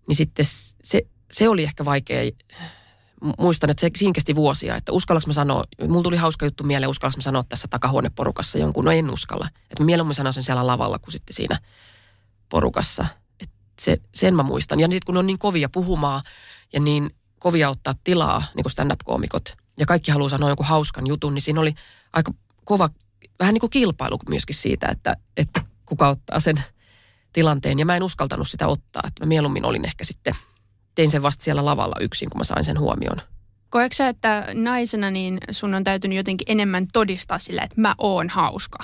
Niin sitten se, se oli ehkä vaikea. Muistan, että se siinä kesti vuosia, että uskallanko mä sanoa, mulla tuli hauska juttu mieleen, uskallanko mä sanoa tässä takahuoneporukassa jonkun, no en uskalla. Että mieluummin sanoisin siellä lavalla kuin sitten siinä porukassa. Et se, sen mä muistan. Ja sitten kun on niin kovia puhumaan ja niin kovia ottaa tilaa, niin kuin stand-up-koomikot, ja kaikki haluaa sanoa jonkun hauskan jutun, niin siinä oli aika kova, vähän niin kuin kilpailu myöskin siitä, että, että kuka ottaa sen tilanteen. Ja mä en uskaltanut sitä ottaa. Että mä mieluummin olin ehkä sitten, tein sen vasta siellä lavalla yksin, kun mä sain sen huomioon. Koetko sä, että naisena niin sun on täytynyt jotenkin enemmän todistaa sillä, että mä oon hauska?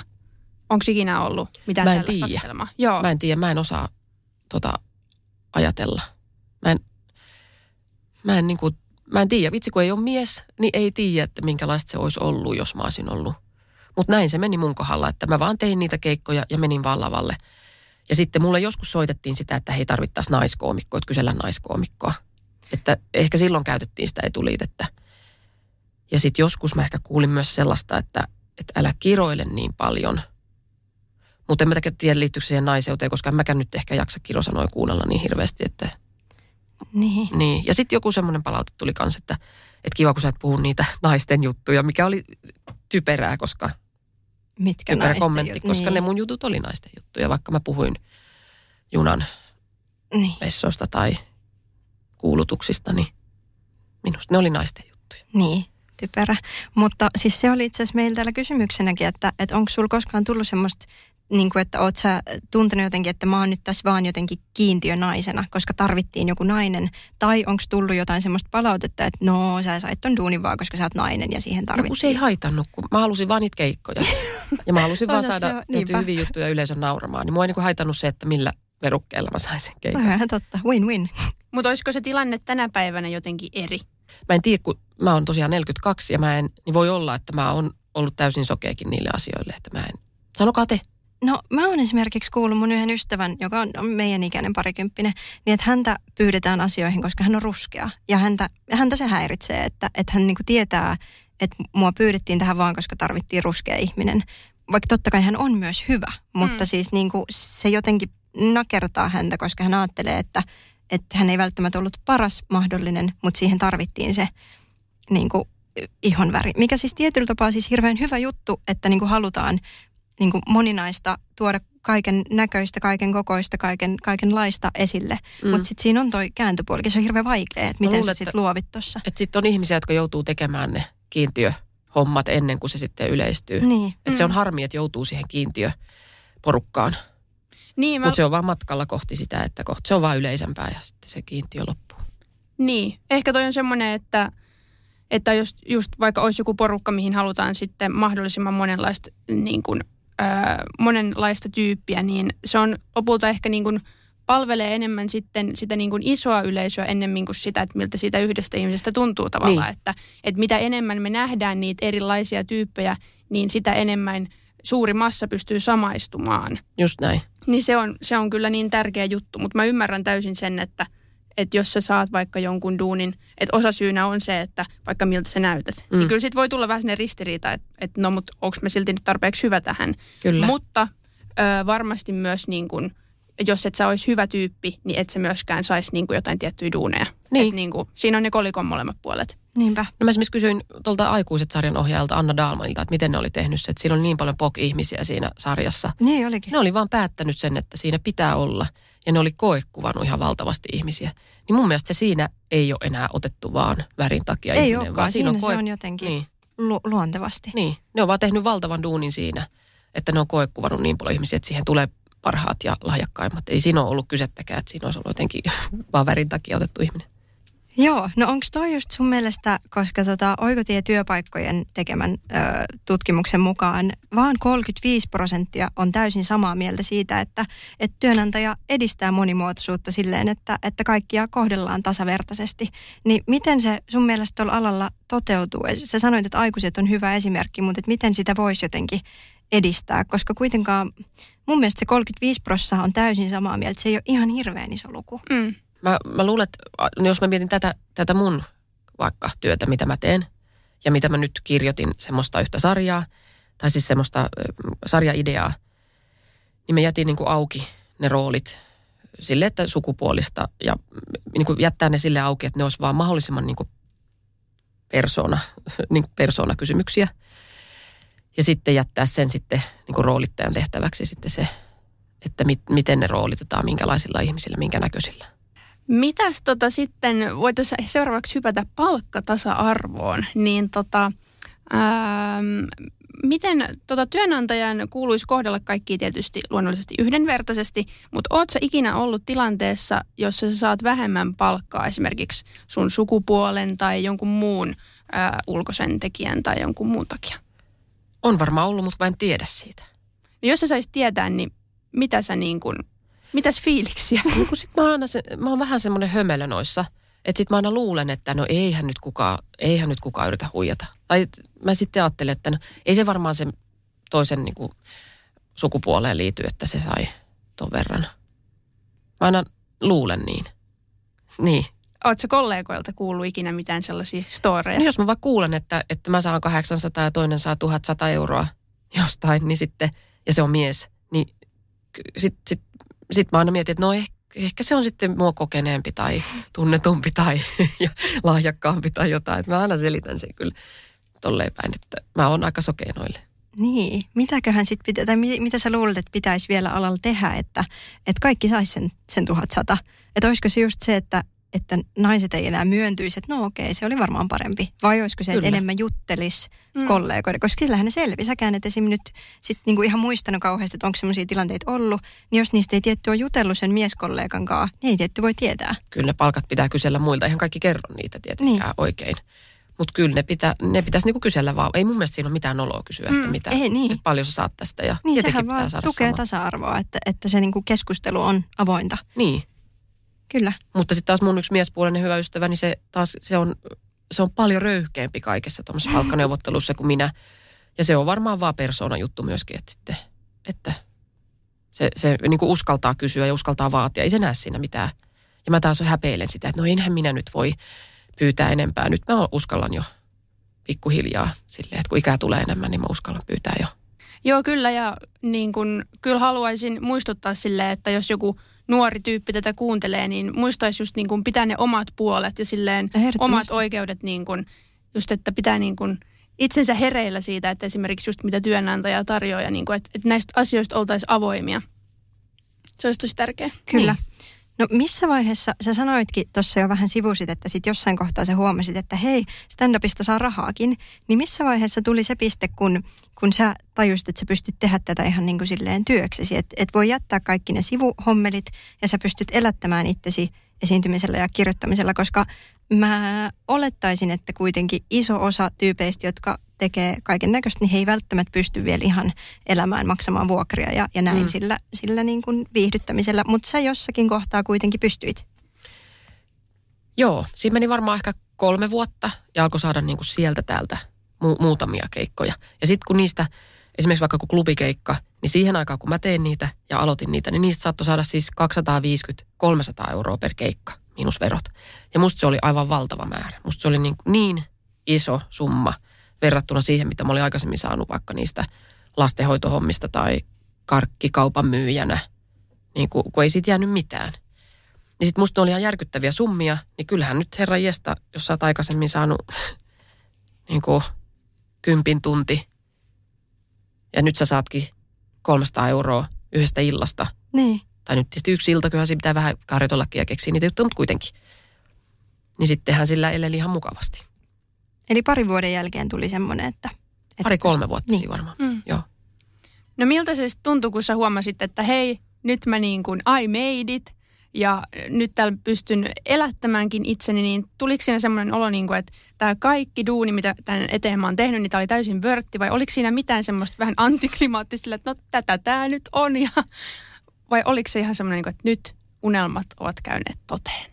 Onko ikinä ollut mitään Mä en tällaista tiedä. asetelmaa? Joo. Mä en tiedä, mä en osaa tota, ajatella. Mä en, mä en, niin kuin, mä en tiedä, vitsi kun ei ole mies, niin ei tiedä, että minkälaista se olisi ollut, jos mä olisin ollut. Mutta näin se meni mun kohdalla, että mä vaan tein niitä keikkoja ja menin vaan lavalle. Ja sitten mulle joskus soitettiin sitä, että hei tarvittaisiin naiskoomikkoa, että kysellä naiskoomikkoa. Että ehkä silloin käytettiin sitä etuliitettä. Ja sitten joskus mä ehkä kuulin myös sellaista, että, että älä kiroile niin paljon. Mutta en mä tiedä liittyykö siihen naiseuteen, koska en mäkään nyt ehkä jaksa kirosanoja kuunnella niin hirveästi, että Niin. niin. Ja sitten joku semmoinen palaute tuli kanssa, että, että kiva kun sä et puhu niitä naisten juttuja, mikä oli typerää, koska Mitkä typerä kommentti, jut- koska niin. ne mun jutut oli naisten juttuja, vaikka mä puhuin junan Niin. vessosta tai kuulutuksista, niin minusta ne oli naisten juttuja. Niin, typerä. Mutta siis se oli itse asiassa meillä täällä kysymyksenäkin, että, että onko sulla koskaan tullut semmoista, niin kuin, että oot sä tuntenut jotenkin, että mä oon nyt tässä vaan jotenkin kiintiönaisena, koska tarvittiin joku nainen. Tai onko tullut jotain semmoista palautetta, että no sä sait ton duunin vaan, koska sä oot nainen ja siihen No, kun tarvittiin. se ei haitannut, kun mä halusin vaan niitä keikkoja. Ja mä halusin vaan saada niinpä. hyviä juttuja yleisön nauramaan. Niin mua ei niin haitannut se, että millä verukkeella mä sain sen Se keikan. ihan totta, win-win. Mutta olisiko se tilanne tänä päivänä jotenkin eri? Mä en tiedä, kun mä oon tosiaan 42 ja mä en, niin voi olla, että mä oon ollut täysin sokeakin niille asioille, että mä en. Sanokaa te. No mä oon esimerkiksi kuullut mun yhden ystävän, joka on, meidän ikäinen parikymppinen, niin että häntä pyydetään asioihin, koska hän on ruskea. Ja häntä, häntä se häiritsee, että, että hän niinku tietää, että mua pyydettiin tähän vaan, koska tarvittiin ruskea ihminen. Vaikka totta kai hän on myös hyvä, mutta mm. siis niinku se jotenkin nakertaa häntä, koska hän ajattelee, että, että hän ei välttämättä ollut paras mahdollinen, mutta siihen tarvittiin se niinku, ihonväri. Mikä siis tietyllä tapaa siis hirveän hyvä juttu, että niinku halutaan niin kuin moninaista, tuoda kaiken näköistä, kaiken kokoista, kaiken, kaikenlaista esille. Mm. Mutta sitten siinä on toi kääntöpuolikin, se on hirveän vaikea, että miten luulen, sä sitten luovit tuossa. Että sitten on ihmisiä, jotka joutuu tekemään ne kiintiöhommat ennen kuin se sitten yleistyy. Niin. Että se on harmi, että joutuu siihen kiintiöporukkaan. Niin, mä, Mutta se on vaan matkalla kohti sitä, että kohta se on vaan yleisempää ja sitten se kiintiö loppuu. niin. ehkä toi on semmoinen, että, että jos just vaikka olisi joku porukka, mihin halutaan sitten mahdollisimman monenlaista, niin kuin, ää, monenlaista tyyppiä, niin se on lopulta ehkä niin kuin palvelee enemmän sitten sitä niin kuin isoa yleisöä ennemmin kuin sitä, että miltä siitä yhdestä ihmisestä tuntuu tavallaan. Niin. Että, että mitä enemmän me nähdään niitä erilaisia tyyppejä, niin sitä enemmän suuri massa pystyy samaistumaan. Just näin. Niin se on, se on kyllä niin tärkeä juttu, mutta mä ymmärrän täysin sen, että, että jos sä saat vaikka jonkun duunin, että osa syynä on se, että vaikka miltä sä näytät, mm. niin kyllä sit voi tulla vähän sinne ristiriita, että, että no mut onko mä silti nyt tarpeeksi hyvä tähän. Kyllä. Mutta ö, varmasti myös niin kun, jos et sä olisi hyvä tyyppi, niin et sä myöskään saisi niin jotain tiettyjä duuneja. Niin. Et niin kuin, siinä on ne kolikon molemmat puolet. Niinpä. No mä esimerkiksi kysyin tuolta aikuiset-sarjan ohjaajalta Anna Dalmanilta, että miten ne oli tehnyt se, että siinä oli niin paljon pok-ihmisiä siinä sarjassa. Niin olikin. Ne oli vaan päättänyt sen, että siinä pitää olla. Ja ne oli koekuvannut ihan valtavasti ihmisiä. Niin mun mielestä siinä ei ole enää otettu vaan värin takia Ei ihminen, olekaan, vaan siinä, on se on jotenkin Niin, lu- luontevasti. niin, ne on vaan tehnyt valtavan duunin siinä, että ne on koekuvannut niin paljon ihmisiä, että siihen tulee parhaat ja lahjakkaimmat. Ei siinä ole ollut kysettäkään, että siinä olisi ollut jotenkin vaan värin takia otettu ihminen. Joo, no onko toi just sun mielestä, koska tota Oikotie työpaikkojen tekemän ö, tutkimuksen mukaan vaan 35 prosenttia on täysin samaa mieltä siitä, että, että työnantaja edistää monimuotoisuutta silleen, että, että kaikkia kohdellaan tasavertaisesti. Niin miten se sun mielestä tuolla alalla toteutuu? Sä sanoit, että aikuiset on hyvä esimerkki, mutta että miten sitä voisi jotenkin edistää, koska kuitenkaan mun mielestä se 35 prosenttia on täysin samaa mieltä. Se ei ole ihan hirveän iso luku. Mm. Mä, mä luulen, että no jos mä mietin tätä, tätä mun vaikka työtä, mitä mä teen, ja mitä mä nyt kirjoitin semmoista yhtä sarjaa, tai siis semmoista sarjaideaa, niin mä jätin niin kuin auki ne roolit sille, että sukupuolista, ja niin kuin jättää ne sille auki, että ne olisi vaan mahdollisimman niin kuin persona, niin kuin persoonakysymyksiä. Ja sitten jättää sen sitten niin kuin roolittajan tehtäväksi sitten se, että mit, miten ne roolitetaan, minkälaisilla ihmisillä, minkä näköisillä. Mitäs tota sitten, voitaisiin seuraavaksi hypätä palkkatasa-arvoon, niin tota, ähm, miten tota työnantajan kuuluisi kohdella kaikkia tietysti luonnollisesti yhdenvertaisesti, mutta oot sä ikinä ollut tilanteessa, jossa sä saat vähemmän palkkaa esimerkiksi sun sukupuolen tai jonkun muun äh, ulkoisen tekijän tai jonkun muun takia? On varmaan ollut, mutta mä en tiedä siitä. Niin jos sä saisit tietää, niin mitä sä niin kuin, mitäs fiiliksiä? No kun sit mä, oon aina se, mä oon vähän semmoinen hömelö noissa. Että sit mä aina luulen, että no eihän nyt kukaan, eihän nyt kukaan yritä huijata. Tai mä sitten ajattelen, että no, ei se varmaan se toisen niin kuin, sukupuoleen liity, että se sai ton verran. Mä aina luulen niin. Niin. Oot sä kollegoilta kuullut ikinä mitään sellaisia storeja? No jos mä vaan kuulen, että, että mä saan 800 ja toinen saa 1100 euroa jostain, niin sitten, ja se on mies, niin sitten sit, sit mä aina mietin, että no ehkä, ehkä se on sitten mua kokeneempi tai tunnetumpi tai ja lahjakkaampi tai jotain. Että mä aina selitän sen kyllä tolleen päin, että mä oon aika sokea noille. Niin, mitäköhän sitten pitää, tai mit, mitä sä luulet, että pitäisi vielä alalla tehdä, että, että kaikki saisi sen, sen 1100? Että olisiko se just se, että, että naiset ei enää myöntyisi, että no okei, se oli varmaan parempi. Vai olisiko se, että enemmän juttelisi Mm. kollegoiden, koska sillähän ne selvi. Säkään et esim. nyt sit niinku ihan muistanut kauheasti, että onko sellaisia tilanteita ollut, niin jos niistä ei tietty ole jutellut sen mieskollegan kanssa, niin ei tietty voi tietää. Kyllä ne palkat pitää kysellä muilta. Eihän kaikki kerro niitä tietenkään niin. oikein. Mutta kyllä ne, pitää, ne pitäisi niinku kysellä vaan. Ei mun mielestä siinä ole mitään oloa kysyä, että, Mm, mitä, ei niin. että paljon sä saat tästä. Ja Niin sehän pitää vaan saada tukee sama. tasa-arvoa, että, että se niinku keskustelu on avointa. Niin, Kyllä. mutta sitten taas mun yksi miespuolinen hyvä ystävä, niin se taas se on, se on paljon röyhkeämpi kaikessa tuommoisessa palkkaneuvottelussa kuin minä. Ja se on varmaan vaan persoonan juttu myöskin, että, sitten, että se, se niin kuin uskaltaa kysyä ja uskaltaa vaatia. Ei se näe siinä mitään. Ja mä taas häpeilen sitä, että no enhän minä nyt voi pyytää enempää. Nyt mä uskallan jo pikkuhiljaa silleen, että kun ikää tulee enemmän, niin mä uskallan pyytää jo. Joo, kyllä ja niin kun, kyllä haluaisin muistuttaa silleen, että jos joku nuori tyyppi tätä kuuntelee, niin muistaisi just niin kun pitää ne omat puolet ja silleen omat oikeudet niin kun, just, että pitää niin kun itsensä hereillä siitä, että esimerkiksi just mitä työnantaja tarjoaa ja niin kun, että, että näistä asioista oltaisiin avoimia. Se olisi tosi tärkeää. Kyllä. Niin. No missä vaiheessa, sä sanoitkin tuossa jo vähän sivusit, että sit jossain kohtaa sä huomasit, että hei, stand-upista saa rahaakin. Niin missä vaiheessa tuli se piste, kun, kun sä tajusit, että sä pystyt tehdä tätä ihan niin kuin silleen työksesi. Että et voi jättää kaikki ne sivuhommelit ja sä pystyt elättämään itsesi esiintymisellä ja kirjoittamisella, koska mä olettaisin, että kuitenkin iso osa tyypeistä, jotka tekee kaiken näköistä, niin he ei välttämättä pysty vielä ihan elämään, maksamaan vuokria ja, ja näin Mm. sillä, sillä niin kuin viihdyttämisellä. Mutta sä jossakin kohtaa kuitenkin pystyit. Joo, siinä meni varmaan ehkä kolme vuotta ja alkoi saada niin kuin sieltä täältä mu- muutamia keikkoja. Ja sitten kun niistä, esimerkiksi vaikka kun klubikeikka, niin siihen aikaan kun mä tein niitä ja aloitin niitä, niin niistä saattoi saada siis 250-300 euroa per keikka, miinus verot. Ja musta se oli aivan valtava määrä. Musta se oli niin, niin iso summa verrattuna siihen, mitä mä olin aikaisemmin saanut vaikka niistä lastenhoitohommista tai karkkikaupan myyjänä, niin kun, kun ei siitä jäänyt mitään. Niin sitten musta ne oli ihan järkyttäviä summia, niin kyllähän nyt herra jesta, jos sä oot aikaisemmin saanut niin kuin kympin tunti ja nyt sä saatkin 300 euroa yhdestä illasta. Niin. Tai nyt tietysti yksi ilta, kyllähän siinä pitää vähän harjoitellakin ja keksiä niitä juttuja, mutta kuitenkin. Niin sittenhän sillä eleli ihan mukavasti. Eli parin vuoden jälkeen tuli semmoinen, että... että Pari-kolme vuotta Niin. siinä varmaan. Mm. Joo. No miltä se sitten tuntui, kun sä huomasit, että hei, nyt mä niin kuin I made it ja nyt täällä pystyn elättämäänkin itseni, niin tuliko siinä semmoinen olo, niin kuin, että tämä kaikki duuni, mitä tämän eteen mä oon tehnyt, niin tämä oli täysin vörtti, vai oliko siinä mitään semmoista vähän antiklimaattista, että no tätä tämä nyt on, ja, vai oliko se ihan semmoinen, niin kuin, että nyt unelmat ovat käyneet toteen?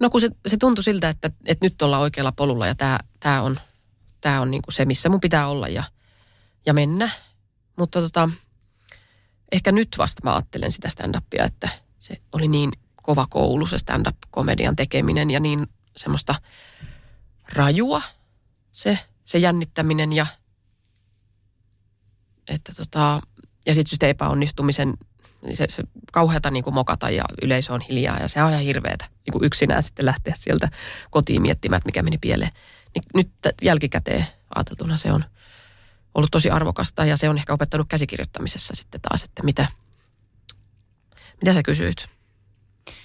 No kun se, se tuntui siltä, että, että nyt ollaan oikealla polulla ja tämä, tämä on, tämä on niin kuin se, missä mun pitää olla ja, ja mennä. Mutta tota, ehkä nyt vasta mä ajattelen sitä stand-upia, että se oli niin kova koulu se stand-up-komedian tekeminen ja niin semmoista rajua se, se jännittäminen ja että tota, ja sitten just epäonnistumisen niin se, se kauheata niin mokata ja yleisö on hiljaa ja se on ihan hirveetä niin yksinään sitten lähteä sieltä kotiin miettimään, että mikä meni pieleen. Niin nyt jälkikäteen ajateltuna se on ollut tosi arvokasta ja se on ehkä opettanut käsikirjoittamisessa sitten taas, että mitä, mitä sä kysyit?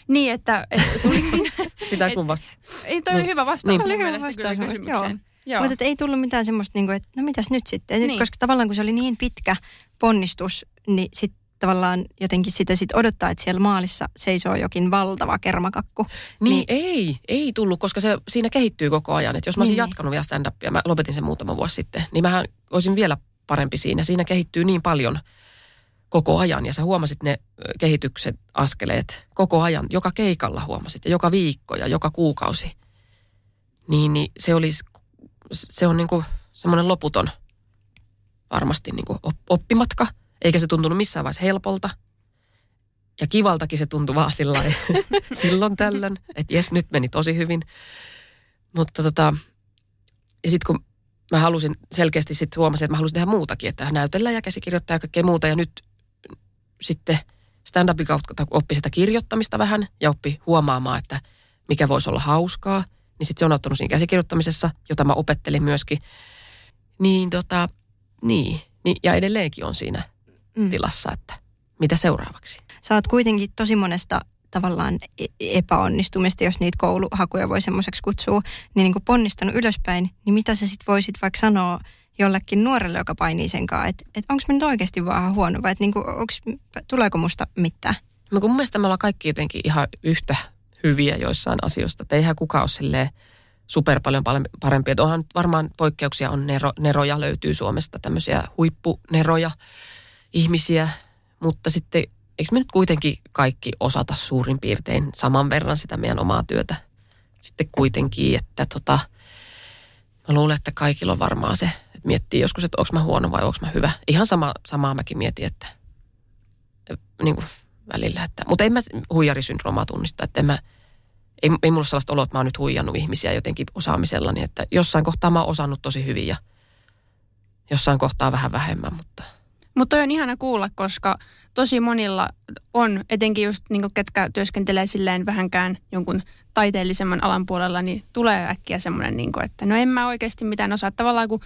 Niin, että, että siinä... Pitäis mun vastata? Ei, toi oli No, hyvä vastaus niin. mun Oli hyvä mielestä vastaus kysymykseen. Joo. Mutta ei tullut mitään semmoista, niin kuin, että no mitäs nyt sitten. Niin. Niin. Koska tavallaan kun se oli niin pitkä ponnistus, niin sitten tavallaan jotenkin sitä sit odottaa, että siellä maalissa seisoo jokin valtava kermakakku. Niin, niin ei, ei tullut, koska se siinä kehittyy koko ajan. Et jos mä olisin Niin. jatkanut vielä stand-upia, mä lopetin sen muutama vuosi sitten, niin mähän olisin vielä parempi siinä. Siinä kehittyy niin paljon koko ajan ja sä huomasit ne kehitykset, askeleet koko ajan. Joka keikalla huomasit ja joka viikko ja joka kuukausi. Niin, niin se olisi, se on niinku semmoinen loputon varmasti niinku op- oppimatka. Eikä se tuntunut missään vaiheessa helpolta. Ja kivaltakin se tuntui vaan sillä lailla silloin tällöin, että jes, nyt meni tosi hyvin. Mutta tota, ja sitten kun mä halusin selkeästi sitten huomasin, että mä halusin tehdä muutakin, että näytellä ja käsikirjoittaa ja kaikkea muuta. Ja nyt sitten stand-upin kautta oppi sitä kirjoittamista vähän ja oppi huomaamaan, että mikä voisi olla hauskaa. Niin sitten se on ottanut siinä käsikirjoittamisessa, jota mä opettelin myöskin. Niin tota, niin, niin ja edelleenkin on siinä Mm. tilassa, että mitä seuraavaksi. Sä oot kuitenkin tosi monesta tavallaan e- epäonnistumista, jos niitä kouluhakuja voi semmoiseksi kutsua, niin, niin kuin ponnistanut ylöspäin, niin mitä sä sit voisit vaikka sanoa jollekin nuorelle, joka painii sen kanssa, että, että onko mä nyt oikeasti vaan huono vai että niin kuin, onks, tuleeko musta mitään? No kun mun mielestä me ollaan kaikki jotenkin ihan yhtä hyviä joissain asioista. Että eihän kukaan ole silleen super paljon pal- parempi. Että onhan varmaan poikkeuksia on nero, neroja löytyy Suomesta, tämmöisiä huippuneroja ihmisiä. Mutta sitten eikö me nyt kuitenkin kaikki osata suurin piirtein saman verran sitä meidän omaa työtä? Sitten kuitenkin, että tota, mä luulen, että kaikilla on varmaan se, että miettii joskus, että onko mä huono vai onko mä hyvä. Ihan sama, samaa mäkin mietin, että niin kuin välillä. Että, mutta en mä huijarisyndroomaa tunnista, että en mä, ei, ei mulla sellaista oloa, että mä oon nyt huijannut ihmisiä jotenkin osaamisellani, että jossain kohtaa mä oon osannut tosi hyvin ja jossain kohtaa vähän vähemmän, mutta Mutta toi on ihana kuulla, koska tosi monilla on, etenkin just niin ketkä työskentelee silleen vähänkään jonkun taiteellisemman alan puolella, niin tulee äkkiä semmoinen, niin kuin, että no en mä oikeasti mitään osaa. Tavallaan kun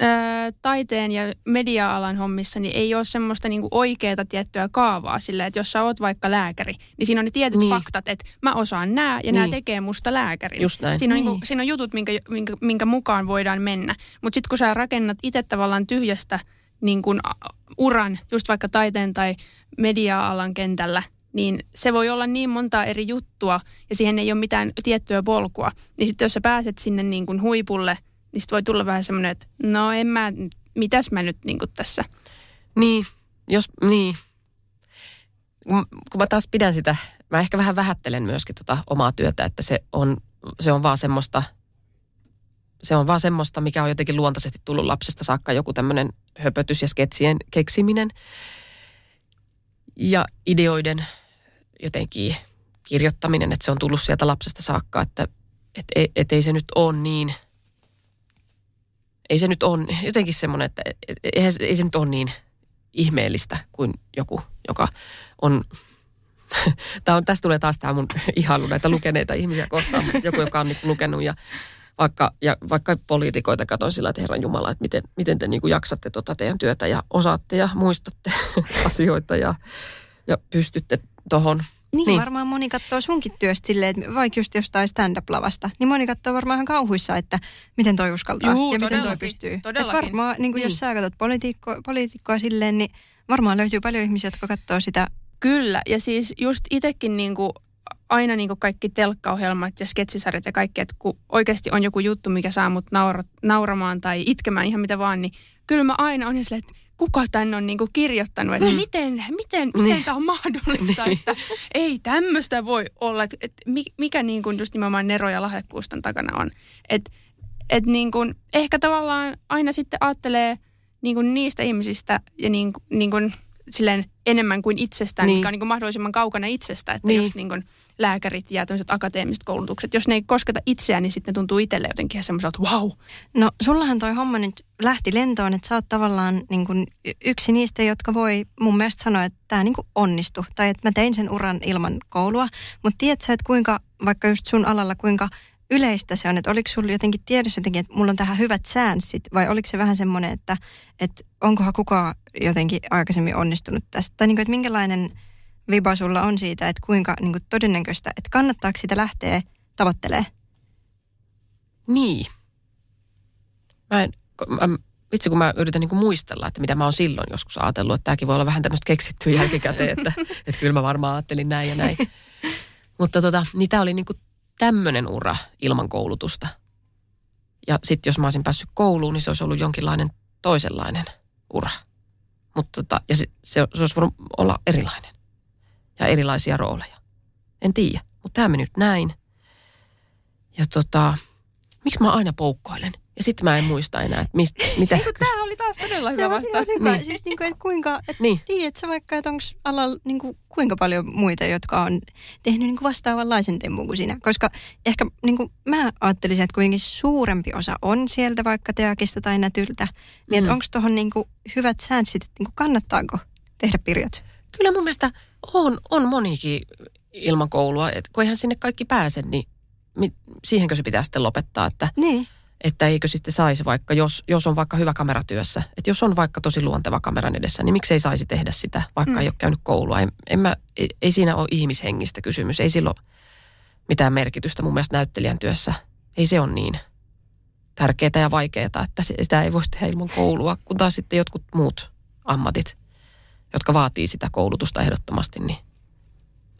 ää, taiteen ja media-alan hommissa, niin ei ole semmoista niin oikeaa tiettyä kaavaa silleen, että jos sä oot vaikka lääkäri, niin siinä on ne tietyt Niin. faktat, että mä osaan nämä ja nämä Niin. tekee musta lääkärin. Just näin. Siinä on, niin. Niin. kuin, siinä on jutut, minkä, minkä, minkä mukaan voidaan mennä. Mutta sitten kun sä rakennat itse tavallaan tyhjästä niin kuin uran, just vaikka taiteen tai media-alan kentällä, niin se voi olla niin monta eri juttua ja siihen ei ole mitään tiettyä polkua. Niin sitten jos sä pääset sinne niin kuin huipulle, niin sitten voi tulla vähän semmoinen, että no en mä, mitäs mä nyt niin kuin tässä. Niin, jos, niin. Kun, kun mä taas pidän sitä, mä ehkä vähän vähättelen myöskin tota omaa työtä, että se on, se on vaan semmoista, se on vaan semmoista, mikä on jotenkin luontaisesti tullut lapsesta saakka, joku tämmöinen höpötys ja sketsien keksiminen. Ja ideoiden jotenkin kirjoittaminen, että se on tullut sieltä lapsesta saakka, että et, et, et ei se nyt ole niin, ei se nyt on jotenkin semmoinen, että et- et- ei se nyt ole niin ihmeellistä kuin joku, joka on, tämä on, tästä tulee taas tämä mun ihailu näitä lukeneita ihmisiä kohtaan, joku, joka on niin lukenut ja vaikka, ja vaikka poliitikoita katson sillä, että Herran Jumala, että miten, miten te niin kuin jaksatte tota teidän työtä ja osaatte ja muistatte asioita ja, ja pystytte tuohon. Niin, Niin. niin, varmaan moni katsoo sunkin työstä silleen, että vaikka just jostain stand-up-lavasta, niin moni katsoo varmaan ihan kauhuissa, että miten toi uskaltaa Juu, ja miten toi todellakin, pystyy. Et todellakin. varmaan, niin kuin Niin. jos sä katsot poliitikko, poliitikkoa silleen, niin varmaan löytyy paljon ihmisiä, jotka katsoo sitä. Kyllä, ja siis just itsekin niinku aina niin kaikki telkkaohjelmat ja sketsisarjat ja kaikki, että kun oikeasti on joku juttu, mikä saa mut naura, nauramaan tai itkemään ihan mitä vaan, niin kyllä mä aina on silleen, että kuka tän on niinku kirjoittanut, että miten, miten, miten Niin. tämä on mahdollista, että ei tämmöistä voi olla, että, että mi- mikä niinku just nimenomaan Nero ja lahjakkuustan takana on. Että et niinku, ehkä tavallaan aina sitten ajattelee niinku niistä ihmisistä ja niinku, niinku, silleen enemmän kuin itsestään, Niin. mikä on niinku mahdollisimman kaukana itsestä, että Niin. just niinku lääkärit ja tämmöiset akateemiset koulutukset, jos ne ei kosketa itseään, niin sitten ne tuntuu itselle jotenkin semmoiselta, wow, No sullahan toi homma nyt lähti lentoon, että sä oot tavallaan niin kuin yksi niistä, jotka voi mun mielestä sanoa, että tämä niin onnistui. Tai että mä tein sen uran ilman koulua. Mutta tiedätkö, että kuinka, vaikka just sun alalla, kuinka yleistä se on? Että oliko sulla jotenkin tiedossa jotenkin, että mulla on tähän hyvät chanssit? Vai oliko se vähän semmoinen, että, että onkohan kukaan jotenkin aikaisemmin onnistunut tästä? Tai niin kuin, että minkälainen viba sulla on siitä, että kuinka niin kuin todennäköistä, että kannattaako sitä lähteä tavoittelemaan? Niin. Mä en, kun mä, vitsi kun mä yritän niinku muistella, että mitä mä oon silloin joskus ajatellut, että tämäkin voi olla vähän tämmöistä keksittyä jälkikäteen, että, että kyllä mä varmaan ajattelin näin ja näin. Mutta tota, niin tää oli niinku tämmöinen ura ilman koulutusta. Ja sitten jos mä olisin päässyt kouluun, niin se olisi ollut jonkinlainen toisenlainen ura. Mutta tota, ja se, se, se olisi voinut olla erilainen. Ja erilaisia rooleja. En tiedä, mutta tämä meni nyt näin. Ja tota, miksi mä aina poukkoilen? Ja sitten mä en muista enää, että mistä, mitä... Tämä oli taas todella hyvä vastaus. hyvä. Niin. Siis niin kuin, että kuinka, et Niin. tiedät sä vaikka, että onko alalla niin kuin, kuinka paljon muita, jotka on tehnyt niin kuin vastaavanlaisen tempun kuin sinä. Koska ehkä niin kuin, mä ajattelisin, että kuitenkin suurempi osa on sieltä vaikka teakista tai nätyltä. Niin Mm. että onko tuohon niin kuin, hyvät säänsit, että niin kuin, kannattaako tehdä pirjot? Kyllä mun mielestä on, on monikin ilman koulua, että kun eihän sinne kaikki pääse, niin mi, siihenkö se pitää sitten lopettaa, että, Niin. että eikö sitten saisi vaikka, jos, jos on vaikka hyvä kameratyössä, että jos on vaikka tosi luonteva kameran edessä, niin miksei saisi tehdä sitä, vaikka Mm. ei ole käynyt koulua. En, en mä, ei, ei siinä ole ihmishengistä kysymys, ei silloin mitään merkitystä mun mielestä näyttelijän työssä. Ei se ole niin tärkeää ja vaikeaa, että sitä ei voisi tehdä ilman koulua, kun taas sitten jotkut muut ammatit, jotka vaatii sitä koulutusta ehdottomasti, niin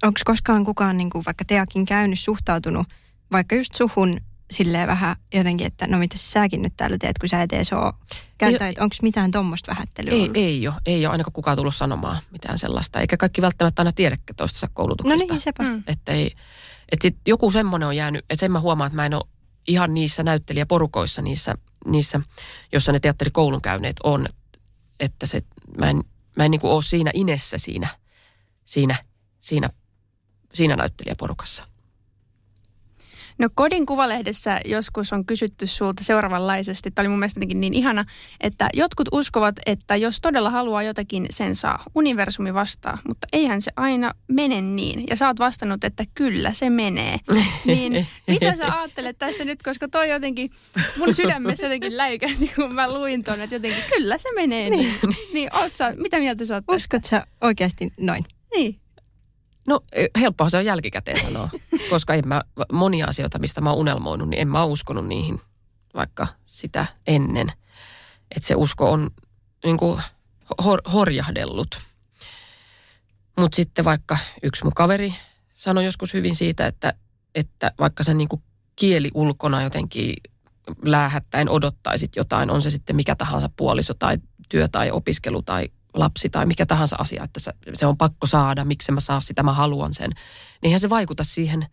Onko koskaan kukaan niin kuin, vaikka teakin käynyt suhtautunut vaikka just suhun silleen vähän jotenkin, että no mitä säkin nyt täällä teet, kun sä et edes ole käynyt, onko mitään tuommoista vähättelyä Ei, ollut? ei ole. Ei ole ainakaan kukaan tullut sanomaan mitään sellaista. Eikä kaikki välttämättä aina tiedäkään toistensa No koulutuksista. niin, sepä. Mm. Että ei, että sit joku semmoinen on jäänyt, että sen mä huomaan, että mä en ole ihan niissä näyttelijäporukoissa, niissä, niissä jossa ne teatterikoulun käyneet on, että se, mä en, mä en niin ole siinä inessä siinä, siinä, siinä, siinä näyttelijäporukassa. No Kodin kuvalehdessä joskus on kysytty sulta seuraavanlaisesti. Tämä oli mun mielestä jotenkin niin ihana, että jotkut uskovat, että jos todella haluaa jotakin, sen saa. Universumi vastaa, mutta eihän se aina mene niin. Ja sä oot vastannut, että kyllä se menee. Niin mitä sä ajattelet tästä nyt, koska toi jotenkin, mun sydämessä jotenkin läikähti, kun mä luin ton, että jotenkin kyllä se menee niin. Niin, oot sä, mitä mieltä sä oot tästä? Uskot sä oikeasti noin? Niin. No eh, helppoa se on jälkikäteen sanoa, koska en mä, monia asioita, mistä mä oon unelmoinut, niin en mä uskonut niihin vaikka sitä ennen. Että se usko on niin kuin hor, horjahdellut. Mutta sitten vaikka yksi mun kaveri sanoi joskus hyvin siitä, että, että vaikka sä niin kuin kieli ulkona jotenkin läähättäen odottaisit jotain, on se sitten mikä tahansa puoliso tai työ tai opiskelu tai lapsi tai mikä tahansa asia, että se, se on pakko saada, miksi mä saa sitä, mä haluan sen. Niin eihän se vaikuta siihen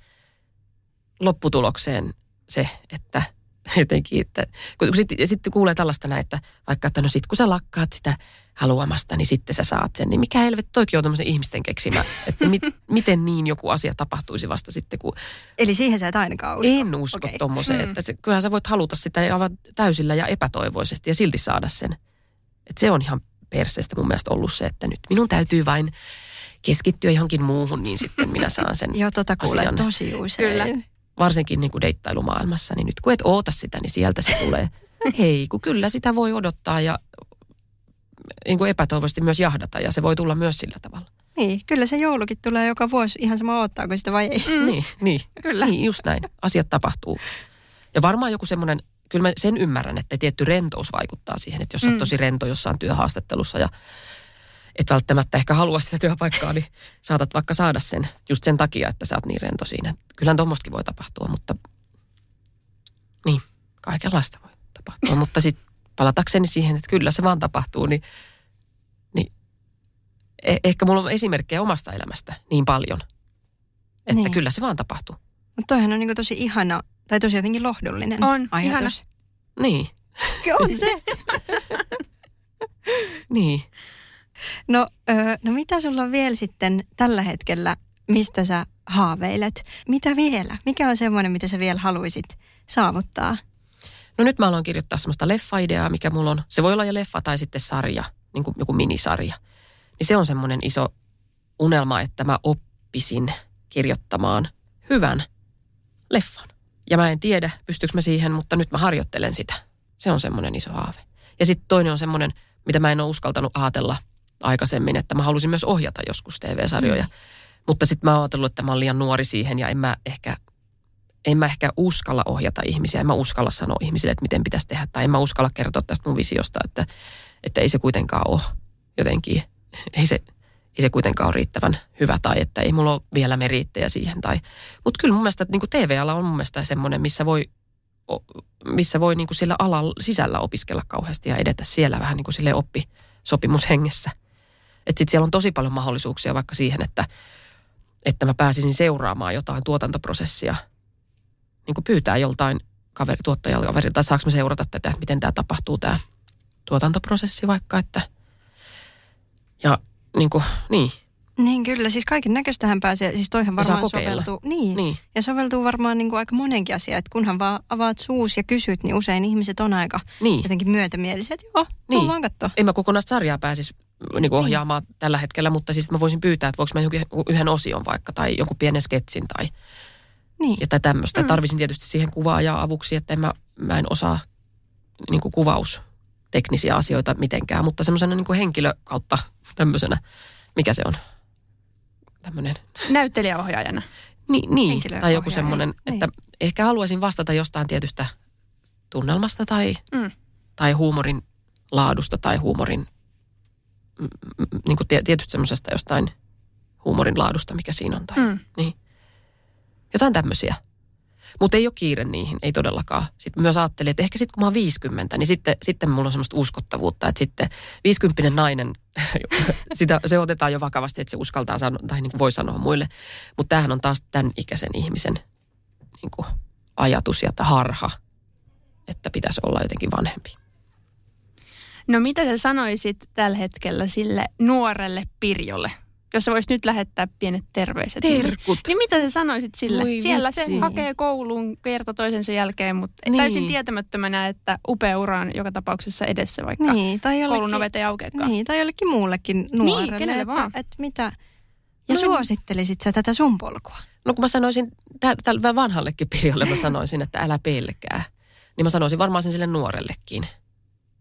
lopputulokseen se, että jotenkin, että kun sitten sit kuulee tällaista näin, että vaikka, että no sit kun sä lakkaat sitä haluamasta, niin sitten sä saat sen. Niin mikä helvet, toikin on tämmöisen ihmisten keksimä, että mit, miten niin joku asia tapahtuisi vasta sitten, kun Eli siihen sä et ainakaan usko? en usko okay. Tommoseen, Mm. että se, kyllähän sä voit haluta sitä aivan täysillä ja epätoivoisesti ja silti saada sen. Että se on ihan perseestä mun mielestä ollut se, että nyt minun täytyy vain keskittyä johonkin muuhun, niin sitten minä saan sen Joo, tota kuulee asian. tosi usein. Kyllä. Varsinkin niin kuin deittailumaailmassa, niin nyt kun et oota sitä, niin sieltä se tulee. Hei, kun kyllä sitä voi odottaa ja niin kuin epätoivoisesti myös jahdata ja se voi tulla myös sillä tavalla. Niin, kyllä se joulukin tulee joka vuosi ihan sama ottaako sitä vai ei. Mm. Niin, niin, Kyllä. niin, just näin. Asiat tapahtuu. Ja varmaan joku semmoinen, kyllä mä sen ymmärrän, että tietty rentous vaikuttaa siihen, että jos mm. Mm. on tosi rento jossain työhaastattelussa ja et välttämättä ehkä halua sitä työpaikkaa, niin saatat vaikka saada sen just sen takia, että sä oot niin rento siinä. Kyllähän tuommoistakin voi tapahtua, mutta niin, kaikenlaista voi tapahtua. mutta sitten palatakseni siihen, että kyllä se vaan tapahtuu, niin, niin eh- ehkä mulla on esimerkkejä omasta elämästä niin paljon, että Niin. niin. kyllä se vaan tapahtuu. Mutta toihan on niinku tosi ihana, tai tosi jotenkin lohdullinen On, ajatus. Niin, On se. niin. No, ö, no mitä sulla on vielä sitten tällä hetkellä, mistä sä haaveilet? Mitä vielä? Mikä on semmoinen, mitä sä vielä haluaisit saavuttaa? No nyt mä aloin kirjoittaa semmoista leffa-ideaa, mikä mulla on. Se voi olla jo leffa tai sitten sarja, niin kuin joku minisarja. Niin se on semmoinen iso unelma, että mä oppisin kirjoittamaan hyvän leffan. Ja mä en tiedä, pystyykö mä siihen, mutta nyt mä harjoittelen sitä. Se on semmoinen iso haave. Ja sitten toinen on semmoinen, mitä mä en ole uskaltanut ajatella aikaisemmin, että mä halusin myös ohjata joskus TV-sarjoja. Mm. Mutta sitten mä oon ajatellut, että mä oon liian nuori siihen ja en mä ehkä en mä ehkä uskalla ohjata ihmisiä, en mä uskalla sanoa ihmisille, että miten pitäisi tehdä, tai en mä uskalla kertoa tästä mun visiosta, että, että ei se kuitenkaan ole jotenkin, ei se, ei se kuitenkaan ole riittävän hyvä, tai että ei mulla ole vielä meriittejä siihen. Tai, mutta kyllä mun mielestä niin TV-ala on mun mielestä semmoinen, missä voi, missä voi niin kuin sillä alalla sisällä opiskella kauheasti ja edetä siellä vähän niin kuin sille oppisopimushengessä. Että sitten siellä on tosi paljon mahdollisuuksia vaikka siihen, että, että mä pääsisin seuraamaan jotain tuotantoprosessia – niin kuin pyytää joltain kaveri, tuottajalta kaverilta, että saanko me seurata tätä, että miten tämä tapahtuu tämä tuotantoprosessi vaikka, että ja niin kuin, niin, Niin kyllä, siis kaiken näköistähän pääsee, siis toihan varmaan soveltuu. Niin, niin, ja soveltuu varmaan niin kuin aika monenkin asiaan, että kunhan vaan avaat suus ja kysyt, niin usein ihmiset on aika niin. jotenkin myötämieliset. Joo, niin. Niin. vaan katsoa. En mä kokonaista sarjaa pääsisi niin kuin ohjaamaan tällä hetkellä, mutta siis mä voisin pyytää, että voiko mä yhden osion vaikka tai jonkun pienen sketsin tai Niin. ja tämmöistä. Mm. Tarvisin tietysti siihen kuvaajaa avuksi, että en mä, mä en osaa niin kuin kuvausteknisiä asioita mitenkään, mutta semmoisena niin kuin henkilö kautta tämmöisenä, mikä se on? Tämmöinen Näyttelijäohjaajana. Niin, niin. Tai joku semmoinen, niin. että ehkä haluaisin vastata jostain tietystä tunnelmasta tai, Mm. tai huumorin laadusta tai huumorin, niin kuin tie- tietysti semmoisesta jostain huumorin laadusta, mikä siinä on. Tai, Mm. niin. Jotain tämmöisiä. Mutta ei ole kiire niihin, ei todellakaan. Sitten myös ajattelin, että ehkä sitten kun mä oon 50, niin sitten, sitten mulla on semmoista uskottavuutta, että sitten 50 nainen, sitä, se otetaan jo vakavasti, että se uskaltaa sanoa, tai niin voi sanoa muille. Mutta tämähän on taas tämän ikäisen ihmisen niin kuin ajatus ja harha, että pitäisi olla jotenkin vanhempi. No mitä sä sanoisit tällä hetkellä sille nuorelle Pirjolle? Jos sä voisit nyt lähettää pienet terveiset. Terkut. Niin mitä sä sanoisit sille? Voi Siellä se vitsi. hakee kouluun kerta toisensa jälkeen, mutta Niin. täysin tietämättömänä, että upea ura on joka tapauksessa edessä, vaikka Niin, tai jollekin, koulun ovet ei aukeakaan. niin, tai jollekin muullekin nuorelle. kenelle että, vaan. että mitä, ja No- suosittelisit sä tätä sun polkua? No kun mä sanoisin, tä- tälle vanhallekin Pirjolle mä sanoisin, että älä pelkää. Niin mä sanoisin varmaan sen sille nuorellekin.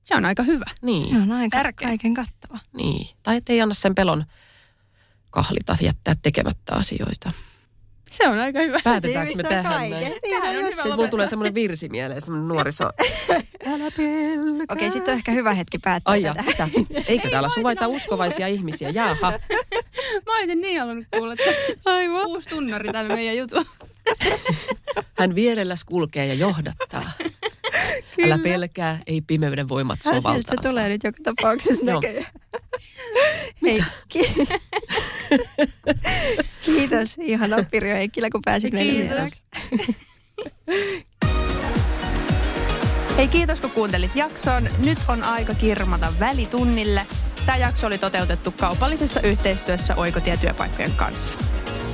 Se on aika hyvä. Niin. Se on aika Tärkeä. kaiken kattava. Niin, tai ettei anna sen pelon kahlita, jättää tekemättä asioita. Se on aika hyvä. Päätetäänkö me tähän näin? Niin, on mulla tulee semmoinen virsi mieleen, semmoinen nuoriso. Älä pelkää. Okei, sitten on ehkä hyvä hetki päättää Ai tätä. mitä? Eikö täällä suvaita uskovaisia ihmisiä? Jaha. Mä olisin niin halunnut kuulla, että Aivan. uusi tunnari tällä meidän jutulla. Hän vierelläs kulkee ja johdattaa. Älä pelkää, ei pimeyden voimat Sieltä sovaltaa. se tulee nyt joka tapauksessa näköjään. Hei, ki- Kiitos ihana Pirjo Heikkilä, kun pääsit meille Kiitos. vieraaksi. Hei kiitos kun kuuntelit jakson. Nyt on aika kirmata välitunnille. Tämä jakso oli toteutettu kaupallisessa yhteistyössä Oikotie-työpaikkojen kanssa.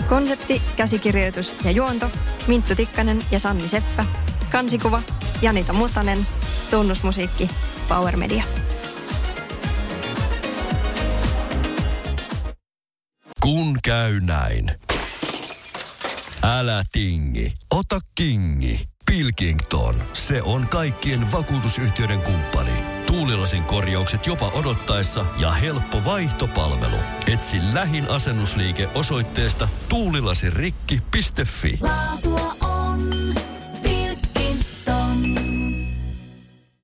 Konsepti, käsikirjoitus ja juonto Minttu Tikkanen ja Sanni Seppä. Kansikuva Janita Mutanen. Tunnusmusiikki Power Media. Kun käy näin. Älä tingi, ota kingi. Pilkington, se on kaikkien vakuutusyhtiöiden kumppani. Tuulilasin korjaukset jopa odottaessa ja helppo vaihtopalvelu. Etsi lähin asennusliike osoitteesta tuulilasirikki.fi. Laatua